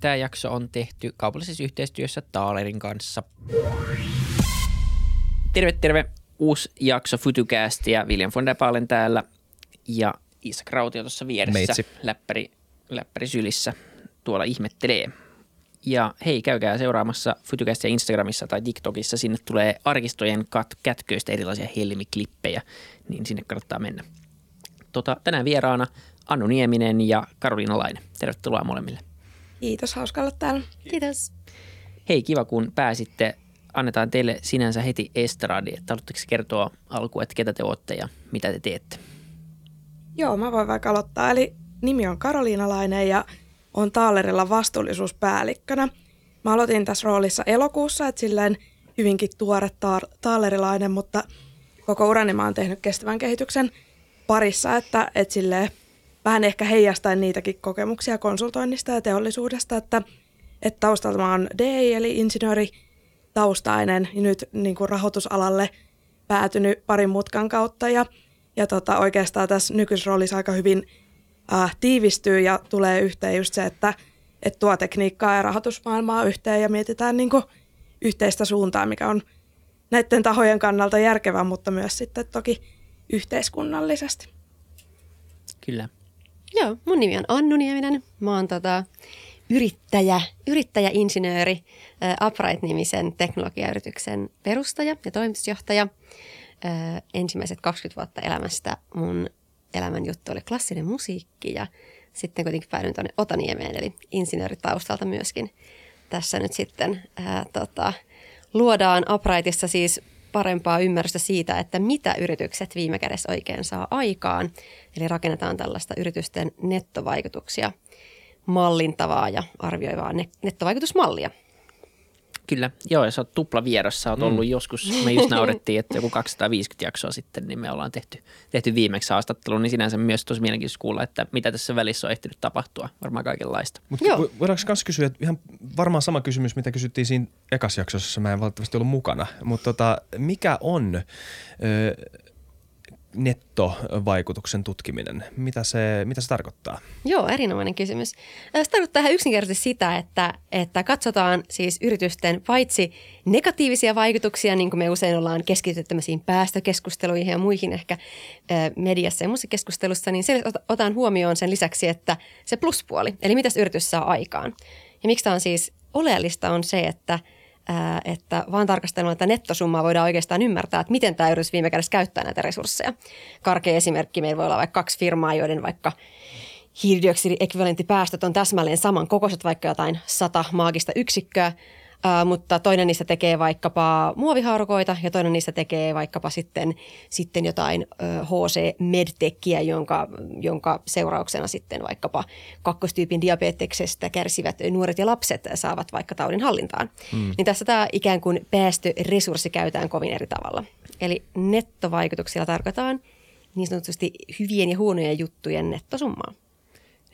Tämä jakso on tehty kaupallisessa yhteistyössä Taalerin kanssa. Terve, terve. Uusi jakso Futucastia. William von der Baalen täällä ja Isa Krautio tuossa vieressä. Meitsi. Läppäri, läppäri sylissä tuolla ihmettelee. Ja hei, käykää seuraamassa Futucastia Instagramissa tai TikTokissa. Sinne tulee arkistojen kat- kätköistä erilaisia helmiklippejä, niin sinne kannattaa mennä. Tota, tänään vieraana Annu Nieminen ja Karoliina Laine. Tervetuloa molemmille. Kiitos, hauska olla täällä. Kiitos. Hei, kiva kun pääsitte. Annetaan teille sinänsä heti estradi. Että haluatteko kertoa alkuun, että ketä te olette ja mitä te teette? Joo, mä voin vaikka aloittaa. Eli nimi on Karoliina Laine ja on Taalerilla vastuullisuuspäällikkönä. Mä aloitin tässä roolissa elokuussa, että silleen hyvinkin tuore ta- taalerilainen, mutta koko urani mä oon tehnyt kestävän kehityksen parissa, että, että silleen vähän ehkä heijastain niitäkin kokemuksia konsultoinnista ja teollisuudesta, että, että taustalta mä oon DI eli insinööri taustainen ja nyt niin kuin rahoitusalalle päätynyt parin mutkan kautta ja, ja tota, oikeastaan tässä nykyisroolissa aika hyvin äh, tiivistyy ja tulee yhteen just se, että, että tuo tekniikkaa ja rahoitusmaailmaa yhteen ja mietitään niin kuin yhteistä suuntaa, mikä on näiden tahojen kannalta järkevää, mutta myös sitten toki yhteiskunnallisesti. Kyllä. Joo, mun nimi on Annu Nieminen. Mä oon tota, yrittäjä, yrittäjäinsinööri, ä, Upright-nimisen teknologiayrityksen perustaja ja toimitusjohtaja. Ä, ensimmäiset 20 vuotta elämästä mun elämän juttu oli klassinen musiikki ja sitten kuitenkin päädyin tuonne Otaniemeen, eli insinööritaustalta myöskin. Tässä nyt sitten ää, tota, luodaan Uprightissa siis parempaa ymmärrystä siitä, että mitä yritykset viime kädessä oikein saa aikaan. Eli rakennetaan tällaista yritysten nettovaikutuksia mallintavaa ja arvioivaa ne- nettovaikutusmallia. Kyllä. Joo, ja sä oot tupla vieressä. Oot ollut joskus, me just naurettiin, että joku 250 jaksoa sitten, niin me ollaan tehty, tehty viimeksi haastattelu, niin sinänsä myös tosi mielenkiintoista kuulla, että mitä tässä välissä on ehtinyt tapahtua. Varmaan kaikenlaista. Mutta Joo. voidaanko myös kysyä, että ihan varmaan sama kysymys, mitä kysyttiin siinä ekas jaksossa, mä en valitettavasti ollut mukana. Mutta tota, mikä on ö, nettovaikutuksen tutkiminen? Mitä se, mitä se tarkoittaa? Joo, erinomainen kysymys. Se tarkoittaa ihan yksinkertaisesti sitä, että, että katsotaan siis yritysten paitsi negatiivisia vaikutuksia, niin kuin me usein ollaan keskitytty tämmöisiin päästökeskusteluihin ja muihin ehkä mediassa ja muissa keskustelussa, niin se ot- otan huomioon sen lisäksi, että se pluspuoli, eli mitä yritys saa aikaan. Ja miksi tämä on siis oleellista on se, että että vaan tarkastelemalla tätä nettosummaa voidaan oikeastaan ymmärtää, että miten tämä yritys viime kädessä käyttää näitä resursseja. Karkea esimerkki, meillä voi olla vaikka kaksi firmaa, joiden vaikka hiilidioksidiekvivalenttipäästöt on täsmälleen saman kokoiset, vaikka jotain sata maagista yksikköä, ää, mutta toinen niistä tekee vaikkapa muovihaarukoita ja toinen niistä tekee vaikkapa sitten, sitten jotain ö, HC Medtechiä, jonka, jonka seurauksena sitten vaikkapa kakkostyypin diabeteksestä kärsivät nuoret ja lapset saavat vaikka taudin hallintaan. Mm. Niin tässä tämä ikään kuin päästöresurssi käytetään kovin eri tavalla. Eli nettovaikutuksilla tarkoitaan niin sanotusti hyvien ja huonojen juttujen nettosummaa.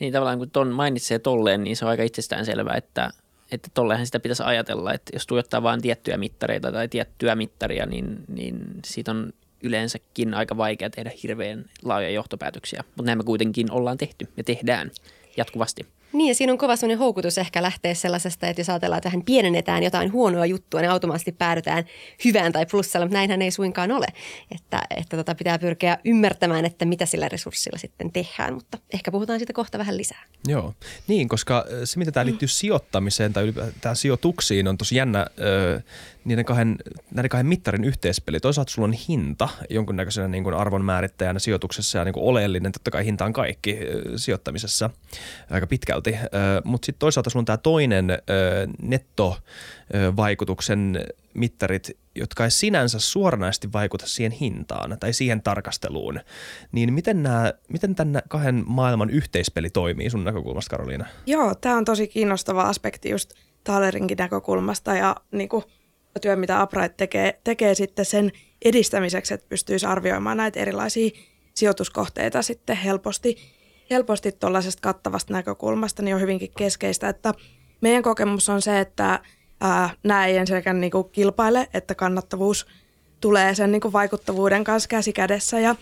Niin tavallaan kun ton mainitsee tolleen, niin se on aika itsestään selvää, että, että tolleenhan sitä pitäisi ajatella, että jos tuijottaa vain tiettyjä mittareita tai tiettyä mittaria, niin, niin siitä on yleensäkin aika vaikea tehdä hirveän laajoja johtopäätöksiä. Mutta näin me kuitenkin ollaan tehty ja tehdään jatkuvasti. Niin ja siinä on kova sellainen houkutus ehkä lähteä sellaisesta, että jos ajatellaan, että tähän pienennetään jotain huonoa juttua, niin automaattisesti päädytään hyvään tai plussalle, mutta näinhän ei suinkaan ole. Että, että tota pitää pyrkiä ymmärtämään, että mitä sillä resurssilla sitten tehdään, mutta ehkä puhutaan siitä kohta vähän lisää. Joo, niin, koska ö, se, mitä tämä liittyy sijoittamiseen tai ylipäätään sijoituksiin, on tosi jännä ö, niiden kahden, näiden kahden mittarin yhteispeli. Toisaalta sulla on hinta jonkunnäköisenä niin kuin arvon määrittäjänä sijoituksessa ja niin kuin oleellinen, totta kai hinta on kaikki sijoittamisessa aika pitkälti, mutta sitten toisaalta sulla on tämä toinen nettovaikutuksen mittarit, jotka ei sinänsä suoranaisesti vaikuta siihen hintaan tai siihen tarkasteluun, niin miten, nämä, miten tämän kahden maailman yhteispeli toimii sun näkökulmasta, Karoliina? Joo, tämä on tosi kiinnostava aspekti just Taalerinkin näkökulmasta ja niin kuin, työ, mitä Upright tekee, tekee sitten sen edistämiseksi, että pystyisi arvioimaan näitä erilaisia sijoituskohteita sitten helposti, helposti tuollaisesta kattavasta näkökulmasta, niin on hyvinkin keskeistä, että meidän kokemus on se, että ää, nämä ei ensinnäkään niin kuin kilpaile, että kannattavuus tulee sen niin kuin vaikuttavuuden kanssa käsi kädessä ja,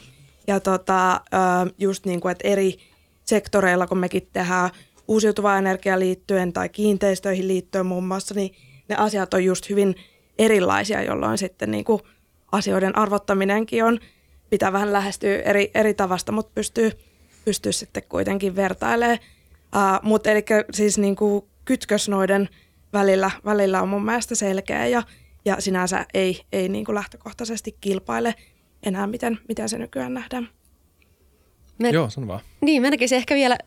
ja tota, ää, just kuin, että eri sektoreilla, kun mekin tehdään uusiutuvaan energiaan liittyen tai kiinteistöihin liittyen muun muassa, niin ne asiat on just hyvin erilaisia, jolloin sitten niin kuin asioiden arvottaminenkin on, pitää vähän lähestyä eri, eri tavasta, mutta pystyy, pystyy sitten kuitenkin vertailemaan. Uh, mutta eli siis niin kuin kytkös noiden välillä, välillä on mun mielestä selkeä ja, ja sinänsä ei, ei niin kuin lähtökohtaisesti kilpaile enää, miten, miten se nykyään nähdään. Me, Joo, sano vaan. Niin, mä näkisin ehkä vielä,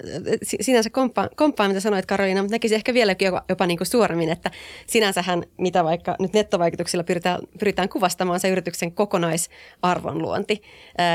sinänsä komppaan, komppaan mitä sanoit Karoliina, mutta näkisin ehkä vielä jopa, jopa niin kuin suoremmin, että sinänsähän mitä vaikka nyt nettovaikutuksilla pyritään, pyritään kuvastamaan se yrityksen kokonaisarvonluonti.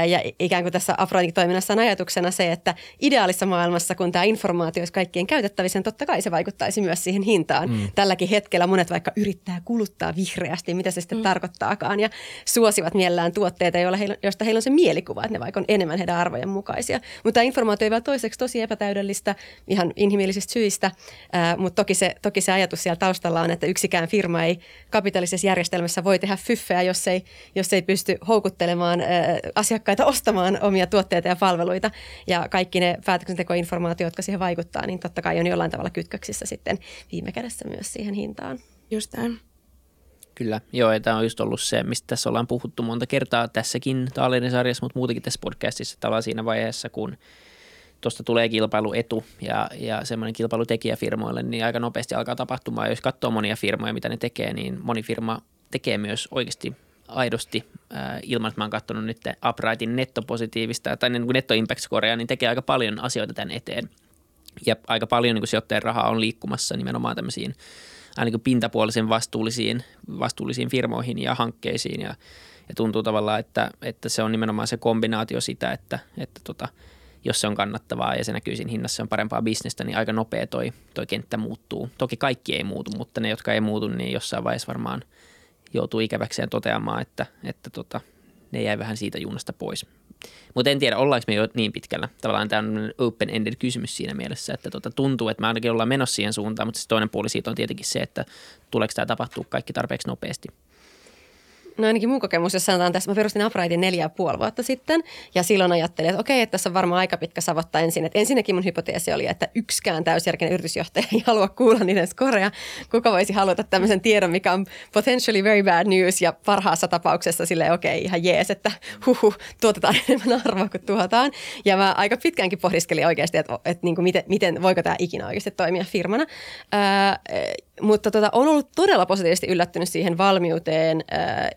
Ja ikään kuin tässä Afrointic-toiminnassa on ajatuksena se, että ideaalissa maailmassa, kun tämä informaatio olisi kaikkien käytettävissä, niin totta kai se vaikuttaisi myös siihen hintaan. Mm. Tälläkin hetkellä monet vaikka yrittää kuluttaa vihreästi, mitä se sitten mm. tarkoittaakaan, ja suosivat mielellään tuotteita, joista heillä on se mielikuva, että ne vaikka on enemmän heidän arvojen mukaisia. Mutta tämä informaatio ei vielä toiseksi tosi epätäydellistä ihan inhimillisistä syistä, ää, mutta toki se, toki se ajatus siellä taustalla on, että yksikään firma ei kapitalistisessa järjestelmässä voi tehdä fyffeä, jos ei, jos ei pysty houkuttelemaan ää, asiakkaita ostamaan omia tuotteita ja palveluita. Ja kaikki ne päätöksentekoinformaatiot, jotka siihen vaikuttaa, niin totta kai on jollain tavalla kytköksissä sitten viime kädessä myös siihen hintaan. Just näin. Kyllä, joo, ja tämä on just ollut se, mistä tässä ollaan puhuttu monta kertaa tässäkin Taalerin sarjassa, mutta muutenkin tässä podcastissa tavallaan siinä vaiheessa, kun tuosta tulee kilpailuetu ja, ja semmoinen kilpailutekijä firmoille, niin aika nopeasti alkaa tapahtumaan. Jos katsoo monia firmoja, mitä ne tekee, niin moni firma tekee myös oikeasti aidosti, äh, ilman että mä oon katsonut nyt Uprightin nettopositiivista tai niin kuin netto impact scorea, niin tekee aika paljon asioita tämän eteen. Ja aika paljon niin kuin sijoittajan rahaa on liikkumassa nimenomaan tämmöisiin ainakin pintapuolisen vastuullisiin, vastuullisiin firmoihin ja hankkeisiin. Ja, ja tuntuu tavallaan, että, että se on nimenomaan se kombinaatio sitä, että, että tota, jos se on kannattavaa ja se näkyy siinä hinnassa, on parempaa bisnestä, niin aika nopea toi, toi kenttä muuttuu. Toki kaikki ei muutu, mutta ne, jotka ei muutu, niin jossain vaiheessa varmaan joutuu ikäväkseen toteamaan, että, että tota, ne jäi vähän siitä junasta pois. Mutta en tiedä, ollaanko me jo niin pitkällä. Tavallaan tämä on open-ended kysymys siinä mielessä, että tota, tuntuu, että me ainakin ollaan menossa siihen suuntaan, mutta se toinen puoli siitä on tietenkin se, että tuleeko tämä tapahtua kaikki tarpeeksi nopeasti. No ainakin mun kokemus, jos sanotaan tässä, mä perustin Uprightin neljä ja puoli vuotta sitten ja silloin ajattelin, että okei, että tässä on varmaan aika pitkä savottaa ensin. Että ensinnäkin mun hypoteesi oli, että yksikään täysjärkinen yritysjohtaja ei halua kuulla niiden skoreja. Kuka voisi haluta tämmöisen tiedon, mikä on potentially very bad news ja parhaassa tapauksessa sille okei, ihan jees, että huhu, tuotetaan enemmän arvoa kuin tuotaan. Ja mä aika pitkäänkin pohdiskelin oikeasti, että, että niin kuin miten, miten, voiko tämä ikinä oikeasti toimia firmana. Mutta tota, on ollut todella positiivisesti yllättynyt siihen valmiuteen,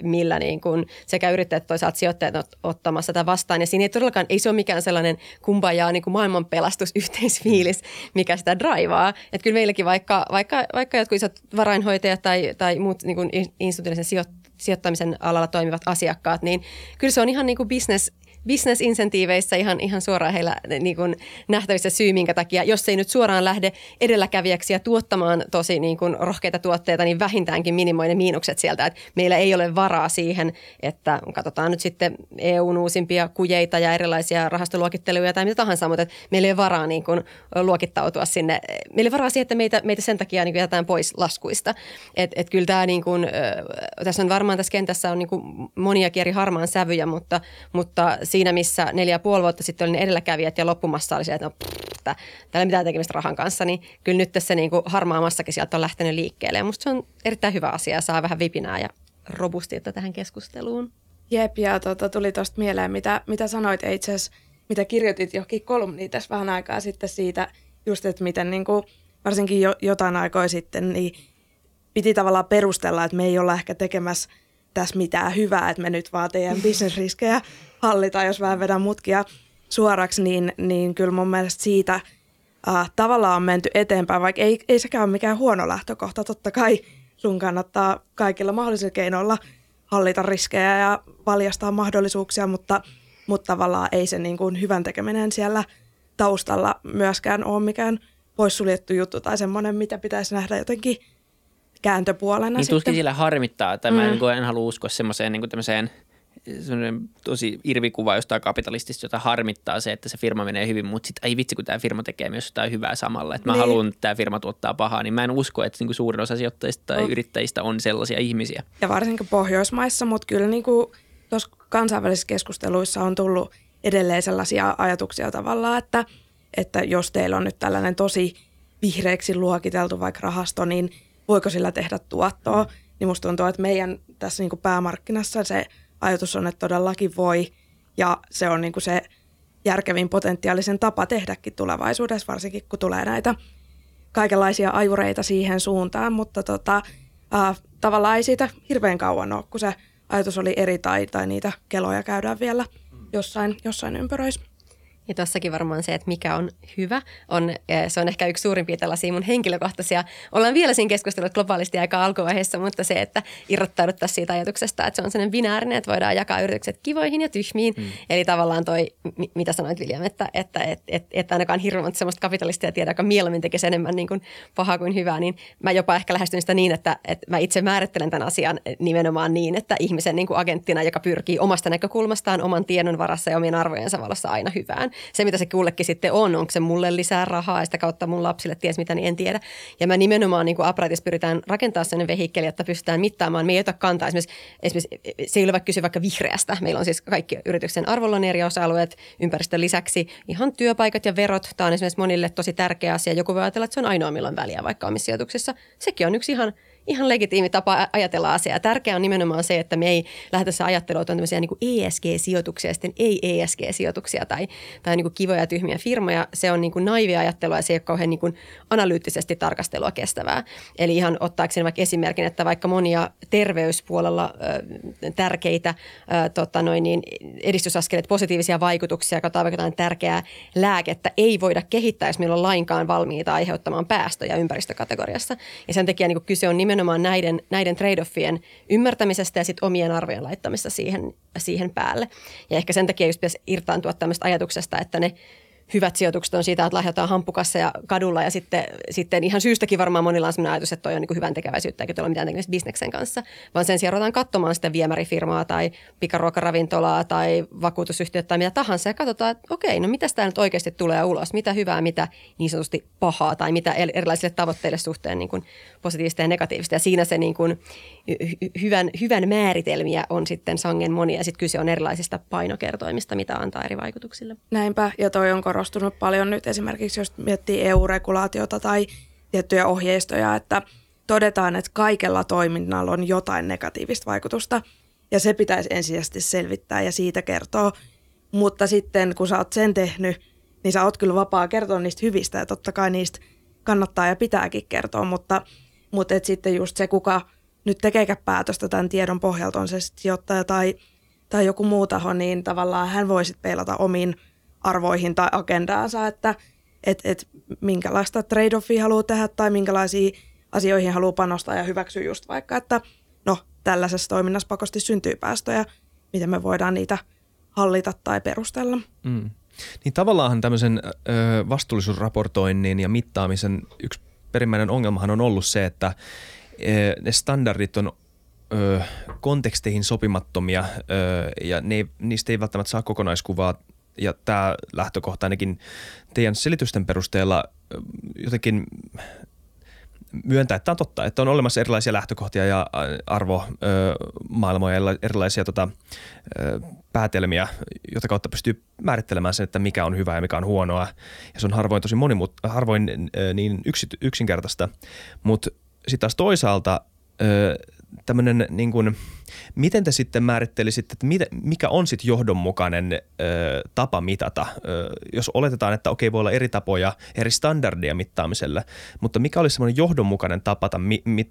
millä niin kun sekä yrittäjät toisaalta sijoittajat ot, ottamassa tätä vastaan. Ja siinä ei todellakaan, ei se ole mikään sellainen kumpajaa niin kuin maailman pelastusyhteisfiilis, mikä sitä draivaa. Että kyllä meilläkin vaikka, vaikka, vaikka jotkut isot varainhoitajat tai, tai muut niin kuin instituutioiden sijoittamisen alalla toimivat asiakkaat, niin kyllä se on ihan niin kuin business bisnesinsentiiveissä ihan, ihan suoraan heillä niin kuin nähtävissä syy, minkä takia, jos ei nyt suoraan lähde edelläkävijäksi ja tuottamaan tosi niin kuin rohkeita tuotteita, niin vähintäänkin minimoi ne miinukset sieltä. Että meillä ei ole varaa siihen, että katsotaan nyt sitten EUn uusimpia kujeita ja erilaisia rahastoluokitteluja tai mitä tahansa, mutta meillä ei ole varaa niin kuin luokittautua sinne. Meillä ei ole varaa siihen, että meitä, meitä sen takia niin kuin jätetään pois laskuista. Et, et kyllä tämä niin kuin, tässä on varmaan tässä kentässä on niin kuin moniakin eri harmaan sävyjä, mutta, mutta siinä, missä neljä ja puoli vuotta sitten oli ne edelläkävijät ja loppumassa oli se, että no, pff, täällä ei mitään tekemistä rahan kanssa, niin kyllä nyt tässä niin kuin harmaamassakin sieltä on lähtenyt liikkeelle. Ja musta se on erittäin hyvä asia ja saa vähän vipinää ja robustiutta tähän keskusteluun. Jep, ja tuota, tuli tuosta mieleen, mitä, mitä sanoit itse asiassa, mitä kirjoitit johonkin kolumniin tässä vähän aikaa sitten siitä, just että miten niin kuin, varsinkin jo, jotain aikoja sitten, niin piti tavallaan perustella, että me ei olla ehkä tekemässä tässä mitään hyvää, että me nyt vaan teidän bisnesriskejä hallitaan, jos vähän vedän mutkia suoraksi, niin, niin kyllä mun mielestä siitä äh, tavallaan on menty eteenpäin, vaikka ei, ei sekään ole mikään huono lähtökohta. Totta kai sun kannattaa kaikilla mahdollisilla keinoilla hallita riskejä ja valjastaa mahdollisuuksia, mutta, mutta tavallaan ei se niin kuin hyvän tekeminen siellä taustalla myöskään ole mikään poissuljettu juttu tai semmoinen, mitä pitäisi nähdä jotenkin kääntöpuolena. Niin tuskin sillä harmittaa, että mm. mä en, niin en halua uskoa semmoiseen niin tämmöiseen tosi irvikuva jostain kapitalistista, jota harmittaa se, että se firma menee hyvin, mutta sitten ei vitsi, kun tämä firma tekee myös jotain hyvää samalla. Että mä niin. haluan, että tämä firma tuottaa pahaa, niin mä en usko, että niinku suurin osa sijoittajista tai no. yrittäjistä on sellaisia ihmisiä. Ja varsinkin Pohjoismaissa, mutta kyllä niinku tuossa kansainvälisissä keskusteluissa on tullut edelleen sellaisia ajatuksia tavallaan, että, että jos teillä on nyt tällainen tosi vihreäksi luokiteltu vaikka rahasto, niin voiko sillä tehdä tuottoa? Niin musta tuntuu, että meidän tässä niin päämarkkinassa se ajatus on, että todellakin voi ja se on niin kuin se järkevin potentiaalisen tapa tehdäkin tulevaisuudessa, varsinkin kun tulee näitä kaikenlaisia ajureita siihen suuntaan, mutta tota, äh, tavallaan ei siitä hirveän kauan ole, kun se ajatus oli eri tai, tai niitä keloja käydään vielä jossain, jossain ympäröissä. Ja tuossakin varmaan se, että mikä on hyvä, on, eh, se on ehkä yksi suurimpia tällaisia mun henkilökohtaisia. Ollaan vielä siinä keskustelussa globaalisti aika alkuvaiheessa, mutta se, että irrottauduttaisiin siitä ajatuksesta, että se on sellainen binäärinen, että voidaan jakaa yritykset kivoihin ja tyhmiin. Mm. Eli tavallaan toi, mitä sanoit William, että, että, että, että, että ainakaan hirveän sellaista kapitalistia tiedä, joka mieluummin tekee enemmän niin kuin pahaa kuin hyvää, niin mä jopa ehkä lähestyn sitä niin, että, että mä itse määrittelen tämän asian nimenomaan niin, että ihmisen niin kuin agenttina, joka pyrkii omasta näkökulmastaan, oman tiedon varassa ja omien arvojensa valossa aina hyvään se, mitä se kullekin sitten on, onko se mulle lisää rahaa ja sitä kautta mun lapsille ties mitä, niin en tiedä. Ja mä nimenomaan niin Uprightissa pyritään rakentamaan sellainen vehikkeli, että pystytään mittaamaan. Me ei ota kantaa esimerkiksi, esimerkiksi se ei ole vaikka kyse vaikka vihreästä. Meillä on siis kaikki yrityksen arvollon eri osa-alueet ympäristön lisäksi ihan työpaikat ja verot. Tämä on esimerkiksi monille tosi tärkeä asia. Joku voi ajatella, että se on ainoa milloin väliä vaikka omissa sijoituksissa. Sekin on yksi ihan ihan legitiimi tapa ajatella asiaa. Tärkeää on nimenomaan se, että me ei lähdetä se ajattelua, tämmöisiä niin ESG-sijoituksia ja sitten ei-ESG-sijoituksia tai, tai niin kuin kivoja ja tyhmiä firmoja. Se on niin kuin naivia ajattelua ja se ei ole kauhean niin kuin analyyttisesti tarkastelua kestävää. Eli ihan ottaakseni vaikka esimerkin, että vaikka monia terveyspuolella ö, tärkeitä ö, tota noin, niin edistysaskeleet, positiivisia vaikutuksia, katsotaan vaikka jotain tärkeää lääkettä, ei voida kehittää, jos meillä on lainkaan valmiita aiheuttamaan päästöjä ympäristökategoriassa. Ja sen takia niin kuin kyse on nimenomaan nimenomaan näiden, näiden trade-offien ymmärtämisestä ja sitten omien arvojen laittamista siihen, siihen päälle. Ja ehkä sen takia just pitäisi irtaantua tämmöistä ajatuksesta, että ne hyvät sijoitukset on siitä, että lahjataan ja kadulla. Ja sitten, sitten ihan syystäkin varmaan monilla on sellainen ajatus, että toi on niin hyvän tekeväisyyttä eikä tuolla mitään tekemistä bisneksen kanssa, vaan sen sijaan ruvetaan katsomaan sitä viemärifirmaa tai pikaruokaravintolaa tai vakuutusyhtiötä tai mitä tahansa. Ja katsotaan, että okei, no mitä tämä nyt oikeasti tulee ulos, mitä hyvää, mitä niin sanotusti pahaa tai mitä erilaisille tavoitteille suhteen niin kuin positiivista ja negatiivista. Ja siinä se niin kuin hyvän, hyvän määritelmiä on sitten sangen monia ja sitten kyse on erilaisista painokertoimista, mitä antaa eri vaikutuksille. Näinpä, ja toi on korostunut paljon nyt esimerkiksi, jos miettii EU-regulaatiota tai tiettyjä ohjeistoja, että todetaan, että kaikella toiminnalla on jotain negatiivista vaikutusta ja se pitäisi ensisijaisesti selvittää ja siitä kertoa. Mutta sitten kun sä oot sen tehnyt, niin sä oot kyllä vapaa kertoa niistä hyvistä ja totta kai niistä kannattaa ja pitääkin kertoa, mutta, mutta et sitten just se, kuka nyt tekeekään päätöstä tämän tiedon pohjalta, on se sijoittaja tai, tai joku muu taho, niin tavallaan hän voi sitten peilata omiin arvoihin tai agendaansa, että et, et minkälaista trade-offia haluaa tehdä tai minkälaisiin asioihin haluaa panostaa ja hyväksyä just vaikka, että no tällaisessa toiminnassa pakosti syntyy päästöjä, miten me voidaan niitä hallita tai perustella. Mm. Niin tavallaan tämmöisen ö, vastuullisuusraportoinnin ja mittaamisen yksi perimmäinen ongelmahan on ollut se, että ne standardit on ö, konteksteihin sopimattomia ö, ja ne, niistä ei välttämättä saa kokonaiskuvaa ja tämä lähtökohta ainakin teidän selitysten perusteella jotenkin myöntää, että tämä on totta, että on olemassa erilaisia lähtökohtia ja arvomaailmoja ja erilaisia tota, päätelmiä, joita kautta pystyy määrittelemään sen, että mikä on hyvää ja mikä on huonoa. Ja se on harvoin tosi monimut, harvoin niin yksinkertaista, mutta sitten taas toisaalta tämmöinen niin kuin, miten te sitten määrittelisitte, että mikä on sitten johdonmukainen tapa mitata? Jos oletetaan, että okei, voi olla eri tapoja, eri standardia mittaamiselle, mutta mikä olisi semmoinen johdonmukainen tapa,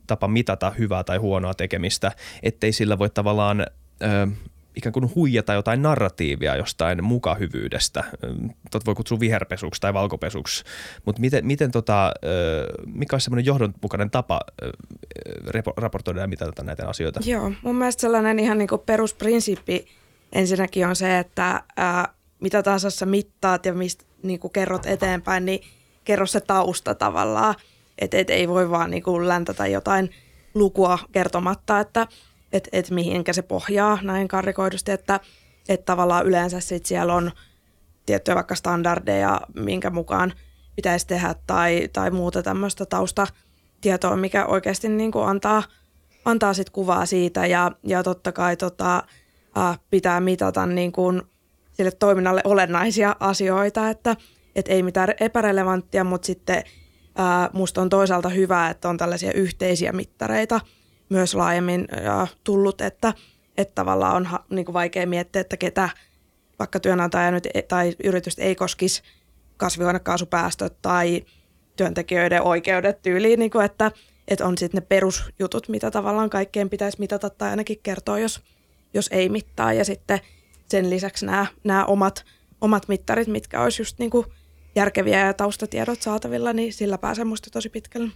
tapa mitata hyvää tai huonoa tekemistä, ettei sillä voi tavallaan ikään kuin huijata jotain narratiivia jostain mukahyvyydestä. Tot voi kutsua viherpesuksi tai valkopesuksi, mutta miten, miten tota, mikä olisi semmoinen johdonmukainen tapa raportoida ja mitata näitä asioita? Joo, mun mielestä sellainen ihan niin kuin perusprinsiippi ensinnäkin on se, että ää, mitä tahansa sä mittaat ja mistä niin kuin kerrot eteenpäin, niin kerro se tausta tavallaan. Että et ei voi vaan niin kuin läntätä jotain lukua kertomatta, että – että et mihinkä se pohjaa näin karrikoidusti, että et tavallaan yleensä sit siellä on tiettyjä vaikka standardeja, minkä mukaan pitäisi tehdä tai, tai muuta tämmöistä taustatietoa, mikä oikeasti niin kuin antaa, antaa sit kuvaa siitä. Ja, ja totta kai tota, äh, pitää mitata niin kuin sille toiminnalle olennaisia asioita, että et ei mitään epärelevanttia, mutta sitten ää, musta on toisaalta hyvä, että on tällaisia yhteisiä mittareita myös laajemmin ja tullut, että, että tavallaan on niin kuin vaikea miettiä, että ketä vaikka työnantaja nyt, e- tai yritystä ei koskisi kasvihuonekaasupäästöt tai työntekijöiden oikeudet tyyliin, niin kuin että, että on sitten ne perusjutut, mitä tavallaan kaikkeen pitäisi mitata tai ainakin kertoa, jos, jos ei mittaa. Ja sitten sen lisäksi nämä, nämä omat, omat mittarit, mitkä olisi just niin kuin järkeviä ja taustatiedot saatavilla, niin sillä pääsee musta tosi pitkälle.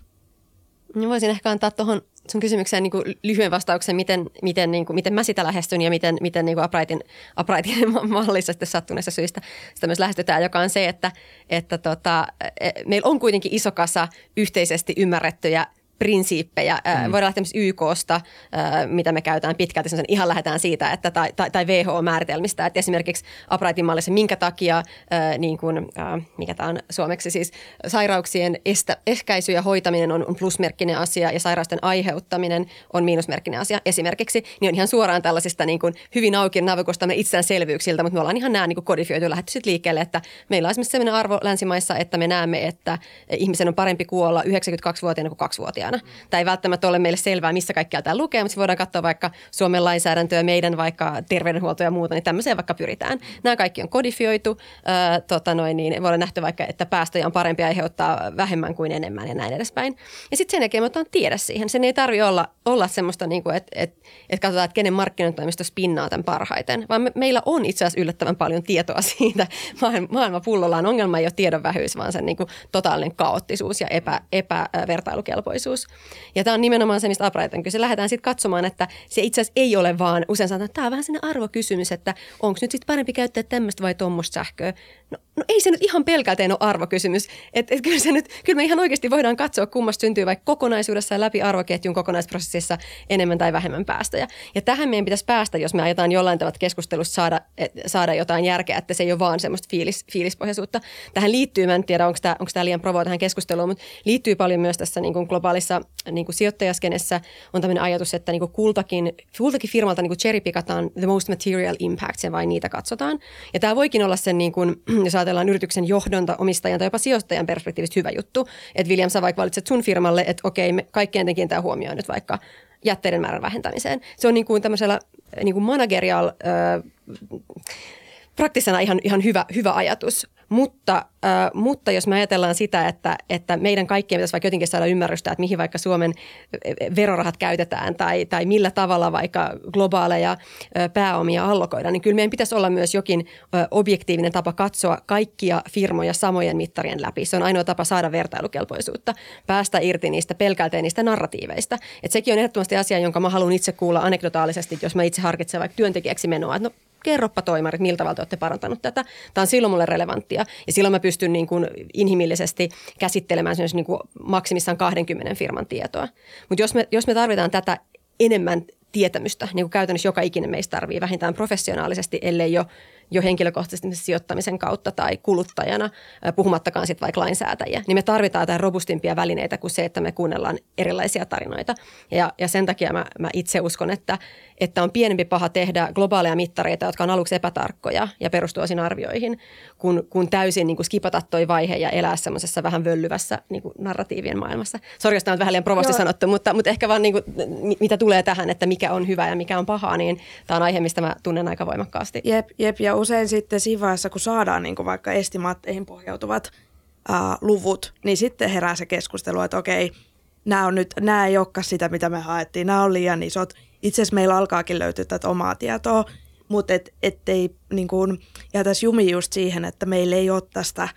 Niin voisin ehkä antaa tuohon sun kysymykseen niin kuin lyhyen vastauksen, miten, miten, niin kuin, miten mä sitä lähestyn ja miten, miten niin kuin Uprightin, Uprightin mallissa sitten sattuneessa syistä sitä myös lähestytään, joka on se, että, että tota, e, meillä on kuitenkin iso kasa yhteisesti ymmärrettyjä prinsiippejä. Mm. Voidaan lähteä YKsta, mitä me käytetään pitkälti, ihan lähdetään siitä, että, tai, tai, tai WHO-määritelmistä, että esimerkiksi uprightin mallissa, minkä takia, niin kuin, mikä tämä on suomeksi, siis sairauksien estä, ehkäisy ja hoitaminen on, on plusmerkkinen asia ja sairausten aiheuttaminen on miinusmerkkinen asia esimerkiksi, niin on ihan suoraan tällaisista niin kuin hyvin auki navikostamme itsestäänselvyyksiltä, mutta me ollaan ihan nämä niin kuin kodifioitu lähdetty sitten liikkeelle, että meillä on esimerkiksi sellainen arvo länsimaissa, että me näemme, että ihmisen on parempi kuolla 92-vuotiaana kuin 2-vuotiaana asiana. Tämä ei välttämättä ole meille selvää, missä kaikkialla tämä lukee, mutta voidaan katsoa vaikka Suomen lainsäädäntöä, meidän vaikka terveydenhuolto ja muuta, niin tämmöiseen vaikka pyritään. Nämä kaikki on kodifioitu. Äh, tota noin, niin voidaan nähdä vaikka, että päästöjä on parempi aiheuttaa vähemmän kuin enemmän ja näin edespäin. Ja sitten sen jälkeen me otetaan tiedä siihen. Sen ei tarvitse olla, olla semmoista, niin kuin, että, että, että katsotaan, että kenen markkinointitoimisto spinnaa tämän parhaiten, vaan me, meillä on itse asiassa yllättävän paljon tietoa siitä. Maailma pullollaan ongelma ei ole tiedon vähyys, vaan sen niin kuin totaalinen kaoottisuus ja epä, epävertailukelpoisuus. Ja tämä on nimenomaan se, mistä Upright on kyse. Lähdetään sitten katsomaan, että se itse asiassa ei ole vaan, usein sanotaan, että tämä on vähän sellainen arvokysymys, että onko nyt sitten parempi käyttää tämmöistä vai tuommoista sähköä. No, no, ei se nyt ihan pelkälteen ole arvokysymys. Et, et kyllä, se nyt, kyllä me ihan oikeasti voidaan katsoa, kummasta syntyy vaikka kokonaisuudessa läpi arvoketjun kokonaisprosessissa enemmän tai vähemmän päästöjä. Ja tähän meidän pitäisi päästä, jos me ajetaan jollain tavalla keskustelussa saada, et, saada jotain järkeä, että se ei ole vaan semmoista fiilis, fiilispohjaisuutta. Tähän liittyy, mä en tiedä, onko tämä, onko tämä liian provoa tähän keskusteluun, mutta liittyy paljon myös tässä niin kuin globaalissa niin kuin sijoittajaskenessä on tämmöinen ajatus, että niin kuin kultakin, kultakin firmalta niin kuin cherrypikataan the most material impact, ja vain niitä katsotaan. Ja tämä voikin olla sen, niin kuin, jos ajatellaan yrityksen johdonta, omistajan tai jopa sijoittajan perspektiivistä hyvä juttu, että William, sä vaikka valitset sun firmalle, että okei, me kaikkien kiinnittää huomioon nyt vaikka jätteiden määrän vähentämiseen. Se on niin kuin tämmöisellä niin kuin managerial, äh, praktisena ihan, ihan hyvä, hyvä ajatus. Mutta, äh, mutta jos me ajatellaan sitä, että, että meidän kaikkien pitäisi vaikka jotenkin saada ymmärrystä, että mihin vaikka Suomen verorahat käytetään tai, tai millä tavalla vaikka globaaleja pääomia allokoidaan, niin kyllä meidän pitäisi olla myös jokin objektiivinen tapa katsoa kaikkia firmoja samojen mittarien läpi. Se on ainoa tapa saada vertailukelpoisuutta, päästä irti niistä pelkälteen niistä narratiiveista. Et sekin on ehdottomasti asia, jonka mä haluan itse kuulla anekdotaalisesti, jos mä itse harkitsen vaikka työntekijäksi menoa. Että no kerropa toimarit, miltä tavalla te olette parantanut tätä. Tämä on silloin mulle relevanttia. Ja silloin mä pystyn niin kuin inhimillisesti käsittelemään niin kuin maksimissaan 20 firman tietoa. Mutta jos me, jos me tarvitaan tätä enemmän tietämystä, niin kuin käytännössä joka ikinen meistä tarvii vähintään professionaalisesti, ellei jo jo henkilökohtaisesti sijoittamisen kautta tai kuluttajana, puhumattakaan sitten vaikka lainsäätäjiä, niin me tarvitaan jotain robustimpia välineitä kuin se, että me kuunnellaan erilaisia tarinoita. Ja, ja sen takia mä, mä itse uskon, että, että on pienempi paha tehdä globaaleja mittareita, jotka on aluksi epätarkkoja ja perustuu arvioihin, kun, kun täysin niin kuin skipata toi vaihe ja elää semmoisessa vähän völlyvässä niin kuin narratiivien maailmassa. Sori, jos tämä on vähän liian provosti Joo. sanottu, mutta, mutta ehkä vaan niin kuin, mitä tulee tähän, että mikä on hyvä ja mikä on pahaa, niin tämä on aihe, mistä mä tunnen aika voimakkaasti. Jep, jep ja usein sitten siinä vaiheessa, kun saadaan niin kuin vaikka estimaatteihin pohjautuvat ää, luvut, niin sitten herää se keskustelu, että okei, nämä, on nyt, nämä ei olekaan sitä, mitä me haettiin, nämä on liian isot. Itse asiassa meillä alkaakin löytyä tätä omaa tietoa, mutta et, ettei niin kuin, jäätäisi jumi just siihen, että meillä ei ole tästä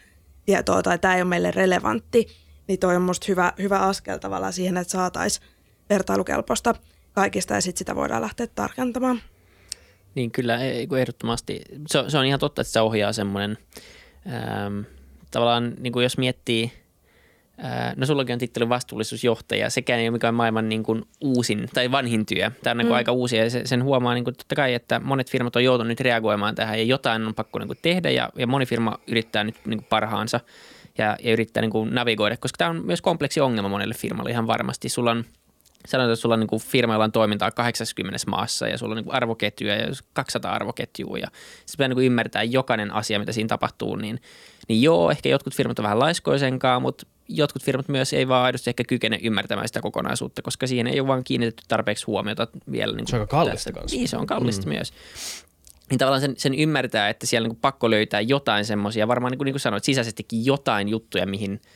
tietoa tai tämä ei ole meille relevantti, niin toi on musta hyvä, hyvä askel tavallaan siihen, että saataisiin vertailukelpoista kaikista ja sitten sitä voidaan lähteä tarkentamaan. Niin kyllä, ehdottomasti. Se, se on ihan totta, että se ohjaa semmoinen, ähm, tavallaan niin kuin jos miettii, äh, no sullakin on titteli vastuullisuusjohtaja, sekään ei ole mikään maailman niin kuin uusin tai vanhin työ. Tämä on niin mm. aika uusi ja se, sen huomaa niin kuin totta kai, että monet firmat on joutunut nyt reagoimaan tähän ja jotain on pakko niin kuin tehdä ja, ja moni firma yrittää nyt niin kuin parhaansa ja, ja yrittää niin kuin navigoida, koska tämä on myös kompleksi ongelma monelle firmalle ihan varmasti. Sulla on sanotaan, että sulla on niin kuin firma, on toimintaa 80 maassa ja sulla on niin kuin arvoketjuja ja 200 arvoketjua ja sitten pitää niin kuin ymmärtää jokainen asia, mitä siinä tapahtuu, niin, niin joo, ehkä jotkut firmat on vähän laiskoisenkaan, mutta jotkut firmat myös ei vaan aidosti ehkä kykene ymmärtämään sitä kokonaisuutta, koska siihen ei ole vaan kiinnitetty tarpeeksi huomiota vielä. Niin kuin se on aika kallista kanssa. Niin, se on kallista mm. myös. Niin tavallaan sen, sen ymmärtää, että siellä niin pakko löytää jotain semmoisia, varmaan niin kuin, niin kuin sanoit, sisäisestikin jotain juttuja, mihin –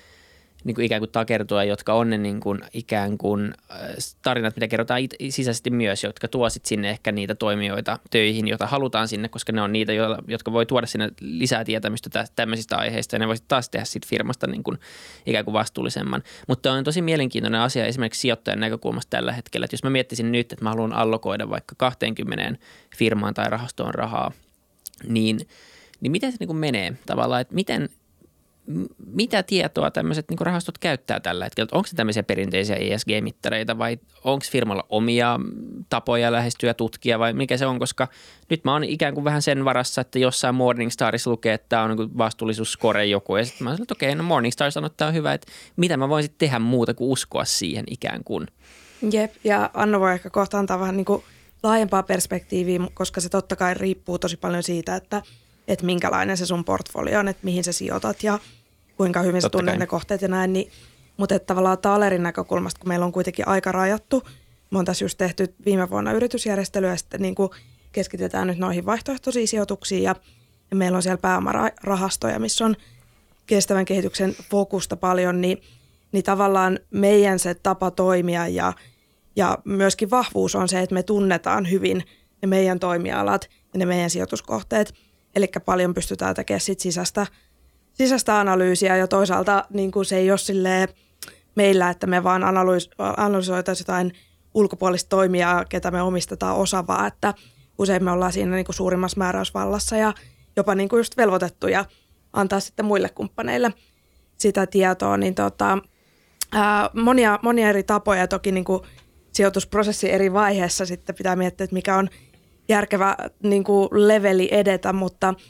niin kuin ikään kuin takertua, jotka on ne niin kuin ikään kuin äh, tarinat, mitä kerrotaan it- sisäisesti myös, jotka tuo sit sinne ehkä niitä toimijoita töihin, joita halutaan sinne, koska ne on niitä, jotka voi tuoda sinne lisää tietämystä tämmöisistä aiheista ja ne voisi taas tehdä siitä firmasta niin kuin ikään kuin vastuullisemman. Mutta on tosi mielenkiintoinen asia esimerkiksi sijoittajan näkökulmasta tällä hetkellä, että jos mä miettisin nyt, että mä haluan allokoida vaikka 20 firmaan tai rahastoon rahaa, niin, niin miten se niin kuin menee tavallaan, että miten – mitä tietoa tämmöiset niin rahastot käyttää tällä hetkellä? Onko se tämmöisiä perinteisiä ESG-mittareita vai onko firmalla omia tapoja lähestyä tutkia vai mikä se on? Koska nyt mä oon ikään kuin vähän sen varassa, että jossain Morningstarissa lukee, että tämä on niin vastuullisuuskore joku. Ja sitten mä sanoin, että okei, no Morningstar sanoo, että tämä on hyvä, että mitä mä voin sitten tehdä muuta kuin uskoa siihen ikään kuin. Jep, ja Anno voi ehkä kohta antaa vähän niin kuin laajempaa perspektiiviä, koska se totta kai riippuu tosi paljon siitä, että, että minkälainen se sun portfolio on, että mihin sä sijoitat ja – kuinka hyvin sä tunnet ne kohteet ja näin. Niin, mutta että tavallaan Taalerin näkökulmasta, kun meillä on kuitenkin aika rajattu, me on tässä just tehty viime vuonna yritysjärjestelyä ja sitten niin kuin keskitytään nyt noihin vaihtoehtoisiin sijoituksiin ja, ja meillä on siellä pääomarahastoja, missä on kestävän kehityksen fokusta paljon, niin, niin tavallaan meidän se tapa toimia ja, ja myöskin vahvuus on se, että me tunnetaan hyvin ne meidän toimialat ja ne meidän sijoituskohteet. Eli paljon pystytään tekemään sit sisäistä sisäistä analyysiä ja toisaalta niin kuin se ei ole meillä, että me vaan analyys- analysoitaisiin jotain ulkopuolista toimijaa, ketä me omistetaan osavaa, että usein me ollaan siinä niin kuin suurimmassa määräysvallassa ja jopa niin kuin just velvoitettuja antaa sitten muille kumppaneille sitä tietoa, niin tota, ää, monia, monia eri tapoja. Toki niin kuin sijoitusprosessi eri vaiheessa sitten pitää miettiä, että mikä on järkevä niin kuin leveli edetä, mutta –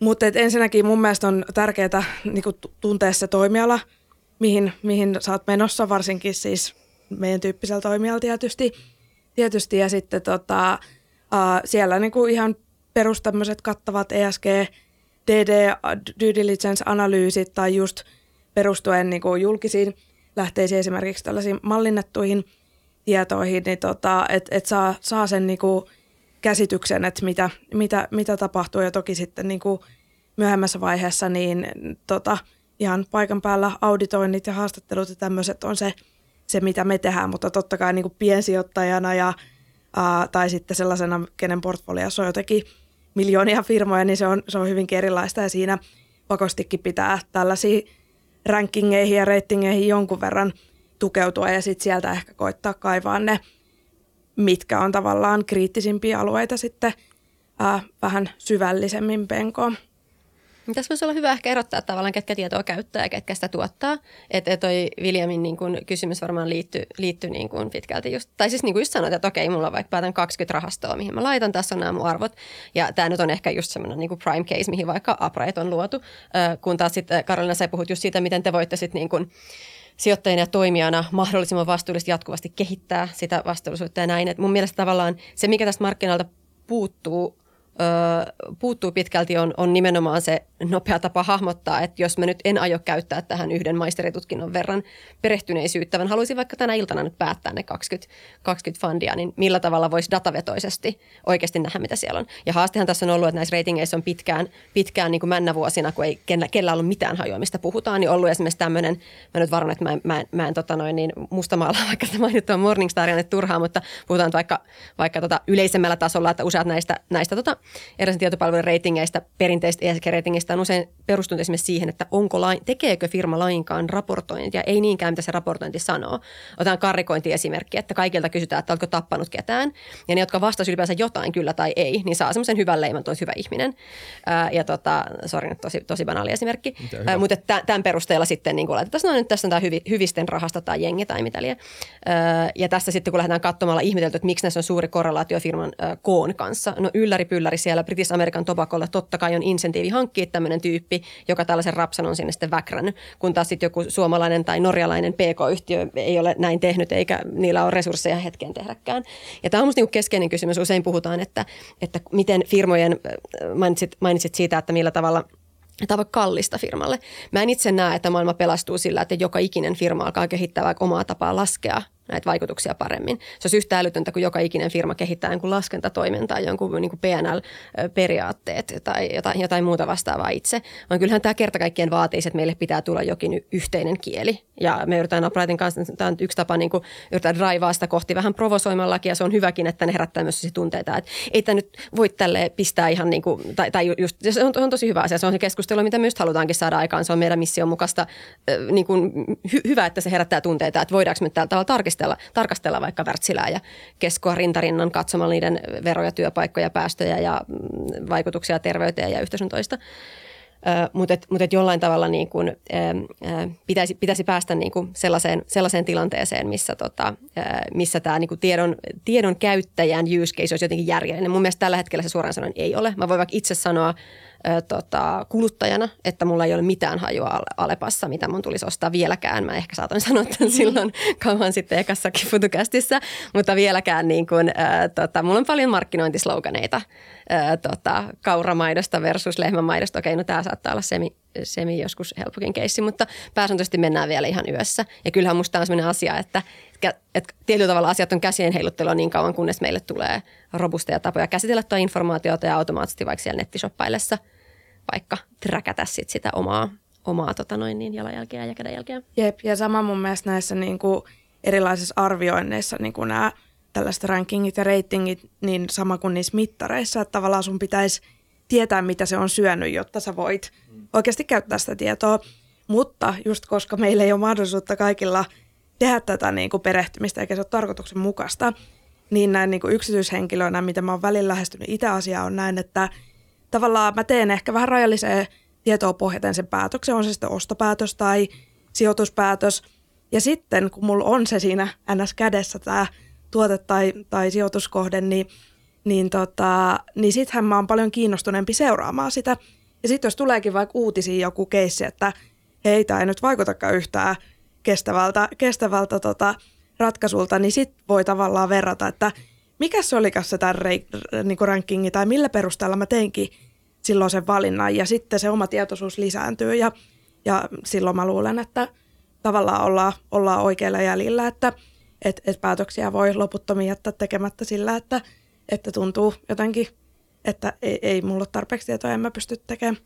mutta ensinnäkin mun mielestä on tärkeää niin tuntea se toimiala, mihin, mihin sä oot menossa, varsinkin siis meidän tyyppisellä toimialalla tietysti. tietysti. Ja sitten tota, uh, siellä niin kuin ihan perus kattavat ESG, DD, due diligence-analyysit tai just perustuen niin kuin julkisiin lähteisiin esimerkiksi tällaisiin mallinnettuihin tietoihin, niin tota, että et saa, saa sen niin kuin käsityksen, että mitä, mitä, mitä tapahtuu. Ja toki sitten niin kuin myöhemmässä vaiheessa niin tota, ihan paikan päällä auditoinnit ja haastattelut ja tämmöiset on se, se, mitä me tehdään, mutta totta kai niin kuin piensijoittajana ja, ää, tai sitten sellaisena, kenen portfoliossa on jotenkin miljoonia firmoja, niin se on, se on hyvinkin erilaista. Ja siinä pakostikin pitää tällaisiin rankingeihin ja ratingeihin jonkun verran tukeutua ja sitten sieltä ehkä koittaa kaivaa ne – mitkä on tavallaan kriittisimpiä alueita sitten ää, vähän syvällisemmin penkoon. Tässä voisi olla hyvä ehkä erottaa tavallaan, ketkä tietoa käyttää ja ketkä sitä tuottaa. Että toi Williamin niin kun, kysymys varmaan liittyy, liittyy niin kun pitkälti just, tai siis niin kuin just sanoit, että okei, mulla on vaikka päätän 20 rahastoa, mihin mä laitan, tässä on nämä mun arvot. Ja tämä nyt on ehkä just semmoinen niin prime case, mihin vaikka Upright on luotu. Äh, kun taas sitten Karolina, sä puhut just siitä, miten te voitte sitten niin kun, sijoittajana ja toimijana mahdollisimman vastuullisesti jatkuvasti kehittää sitä vastuullisuutta ja näin. Et mun mielestä tavallaan se, mikä tästä markkinoilta puuttuu, puuttuu pitkälti on, on nimenomaan se nopea tapa hahmottaa, että jos mä nyt en aio käyttää tähän yhden maisteritutkinnon verran perehtyneisyyttä, vaan haluaisin vaikka tänä iltana nyt päättää ne 20, 20 fundia, niin millä tavalla voisi datavetoisesti oikeasti nähdä, mitä siellä on. Ja haastehan tässä on ollut, että näissä ratingeissa on pitkään, pitkään niin kuin männävuosina, kun ei kellä, kellä ollut mitään hajua, mistä puhutaan, niin ollut esimerkiksi tämmöinen, mä nyt varon, että mä, mä, mä en tota noin, niin mustamaalla vaikka tämä mainittua Morningstaria nyt turhaa, mutta puhutaan vaikka, vaikka tota yleisemmällä tasolla, että useat näistä, näistä tota, erilaisen tietopalvelun ratingeista, perinteistä ESG-ratingista on usein perustunut esimerkiksi siihen, että onko lain, tekeekö firma lainkaan raportointia, ei niinkään mitä se raportointi sanoo. Otetaan karrikointiesimerkki, että kaikilta kysytään, että oletko tappanut ketään. Ja ne, jotka vastasivat ylipäänsä jotain kyllä tai ei, niin saa semmoisen hyvän leiman, että hyvä ihminen. Ää, ja tota, sori nyt tosi, tosi banaali esimerkki. Ää, mutta tämän perusteella sitten niin laitetaan, no nyt tässä on tämä hyvi, hyvisten rahasta tai jengi tai mitä liian. Ja tässä sitten kun lähdetään katsomaan ihmetelty, että miksi näissä on suuri korrelaatio firman koon kanssa. No ylläri pylläri kivääri siellä British American Tobacolla totta kai on insentiivi hankkia tämmöinen tyyppi, joka tällaisen rapsan on sinne sitten väkrännyt, kun taas sitten joku suomalainen tai norjalainen PK-yhtiö ei ole näin tehnyt eikä niillä ole resursseja hetken tehdäkään. Ja tämä on minusta niinku keskeinen kysymys. Usein puhutaan, että, että miten firmojen, mainitsit, mainitsit siitä, että millä tavalla – Tämä on kallista firmalle. Mä en itse näe, että maailma pelastuu sillä, että joka ikinen firma alkaa kehittää omaa tapaa laskea näitä vaikutuksia paremmin. Se olisi yhtä älytöntä, kun joka ikinen firma kehittää jonkun laskentatoimintaa, jonkun niin PNL-periaatteet tai jotain, jotain muuta vastaavaa itse. Vaan kyllähän tämä kerta kaikkien vaatii, että meille pitää tulla jokin yhteinen kieli. Ja me yritetään Uprightin kanssa, tämä on yksi tapa niin kuin, yritetään draivaa sitä kohti vähän provosoimallakin ja se on hyväkin, että ne herättää myös tunteita. Että ei tämä nyt voi tälle pistää ihan niin kuin, tai, tai just, se on, on tosi hyvä asia. Se on se keskustelu, mitä myös halutaankin saada aikaan. Se on meidän mission mukaista niin kuin, hy, hyvä, että se herättää tunteita, että voidaanko me tällä tavalla tarkistaa tarkastella, tarkastella vaikka Wärtsilää ja keskoa rintarinnan katsomalla niiden veroja, työpaikkoja, päästöjä ja mm, vaikutuksia terveyteen ja yhteisön toista. Mutta mut jollain tavalla niin kun, ä, pitäisi, pitäisi päästä niin kun sellaiseen, sellaiseen tilanteeseen, missä, tota, missä tämä niin tiedon, tiedon käyttäjän use case olisi jotenkin järjellinen. Mun mielestä tällä hetkellä se suoraan sanoen ei ole. Mä voin vaikka itse sanoa ö, tota, kuluttajana, että mulla ei ole mitään hajua Alepassa, mitä mun tulisi ostaa vieläkään. Mä ehkä saatoin sanoa tämän mm-hmm. silloin kauan sitten ekassakin futukästissä, mutta vieläkään niin kuin, ö, tota, mulla on paljon markkinointisloganeita ö, tota, kauramaidosta versus lehmämaidosta. Okei, no tämä saattaa olla semi, semi joskus helpokin keissi, mutta pääsääntöisesti mennään vielä ihan yössä. Ja kyllähän musta on sellainen asia, että, että tietyllä tavalla asiat on käsien heiluttelua niin kauan, kunnes meille tulee robusteja tapoja käsitellä tuo informaatiota ja automaattisesti vaikka siellä nettishoppaillessa – vaikka träkätä sit sitä omaa, omaa tota noin, niin jalanjälkeä ja kädenjälkeä. Jep, ja sama mun mielestä näissä niin kuin erilaisissa arvioinneissa niin kuin nämä tällaiset rankingit ja ratingit, niin sama kuin niissä mittareissa, että tavallaan sun pitäisi tietää, mitä se on syönyt, jotta sä voit oikeasti käyttää sitä tietoa. Mutta just koska meillä ei ole mahdollisuutta kaikilla tehdä tätä niin kuin perehtymistä, eikä se ole tarkoituksenmukaista, niin näin niin kuin yksityishenkilönä, mitä mä oon välillä lähestynyt itse asiaa, on näin, että – tavallaan mä teen ehkä vähän rajalliseen tietoa pohjaten sen päätöksen, on se sitten ostopäätös tai sijoituspäätös. Ja sitten kun mulla on se siinä ns. kädessä tämä tuote tai, tai sijoituskohde, niin, niin, tota, niin sittenhän mä oon paljon kiinnostuneempi seuraamaan sitä. Ja sitten jos tuleekin vaikka uutisiin joku keissi, että hei, tämä ei nyt vaikutakaan yhtään kestävältä, kestävältä tota, ratkaisulta, niin sitten voi tavallaan verrata, että mikä se olikas se tämän niin rankingi tai millä perusteella mä teinkin silloin sen valinnan ja sitten se oma tietoisuus lisääntyy ja, ja silloin mä luulen, että tavallaan ollaan, ollaan oikealla jäljellä, että et, et päätöksiä voi loputtomiin jättää tekemättä sillä, että, että tuntuu jotenkin, että ei, ei mulla ole tarpeeksi tietoa, en mä pysty tekemään.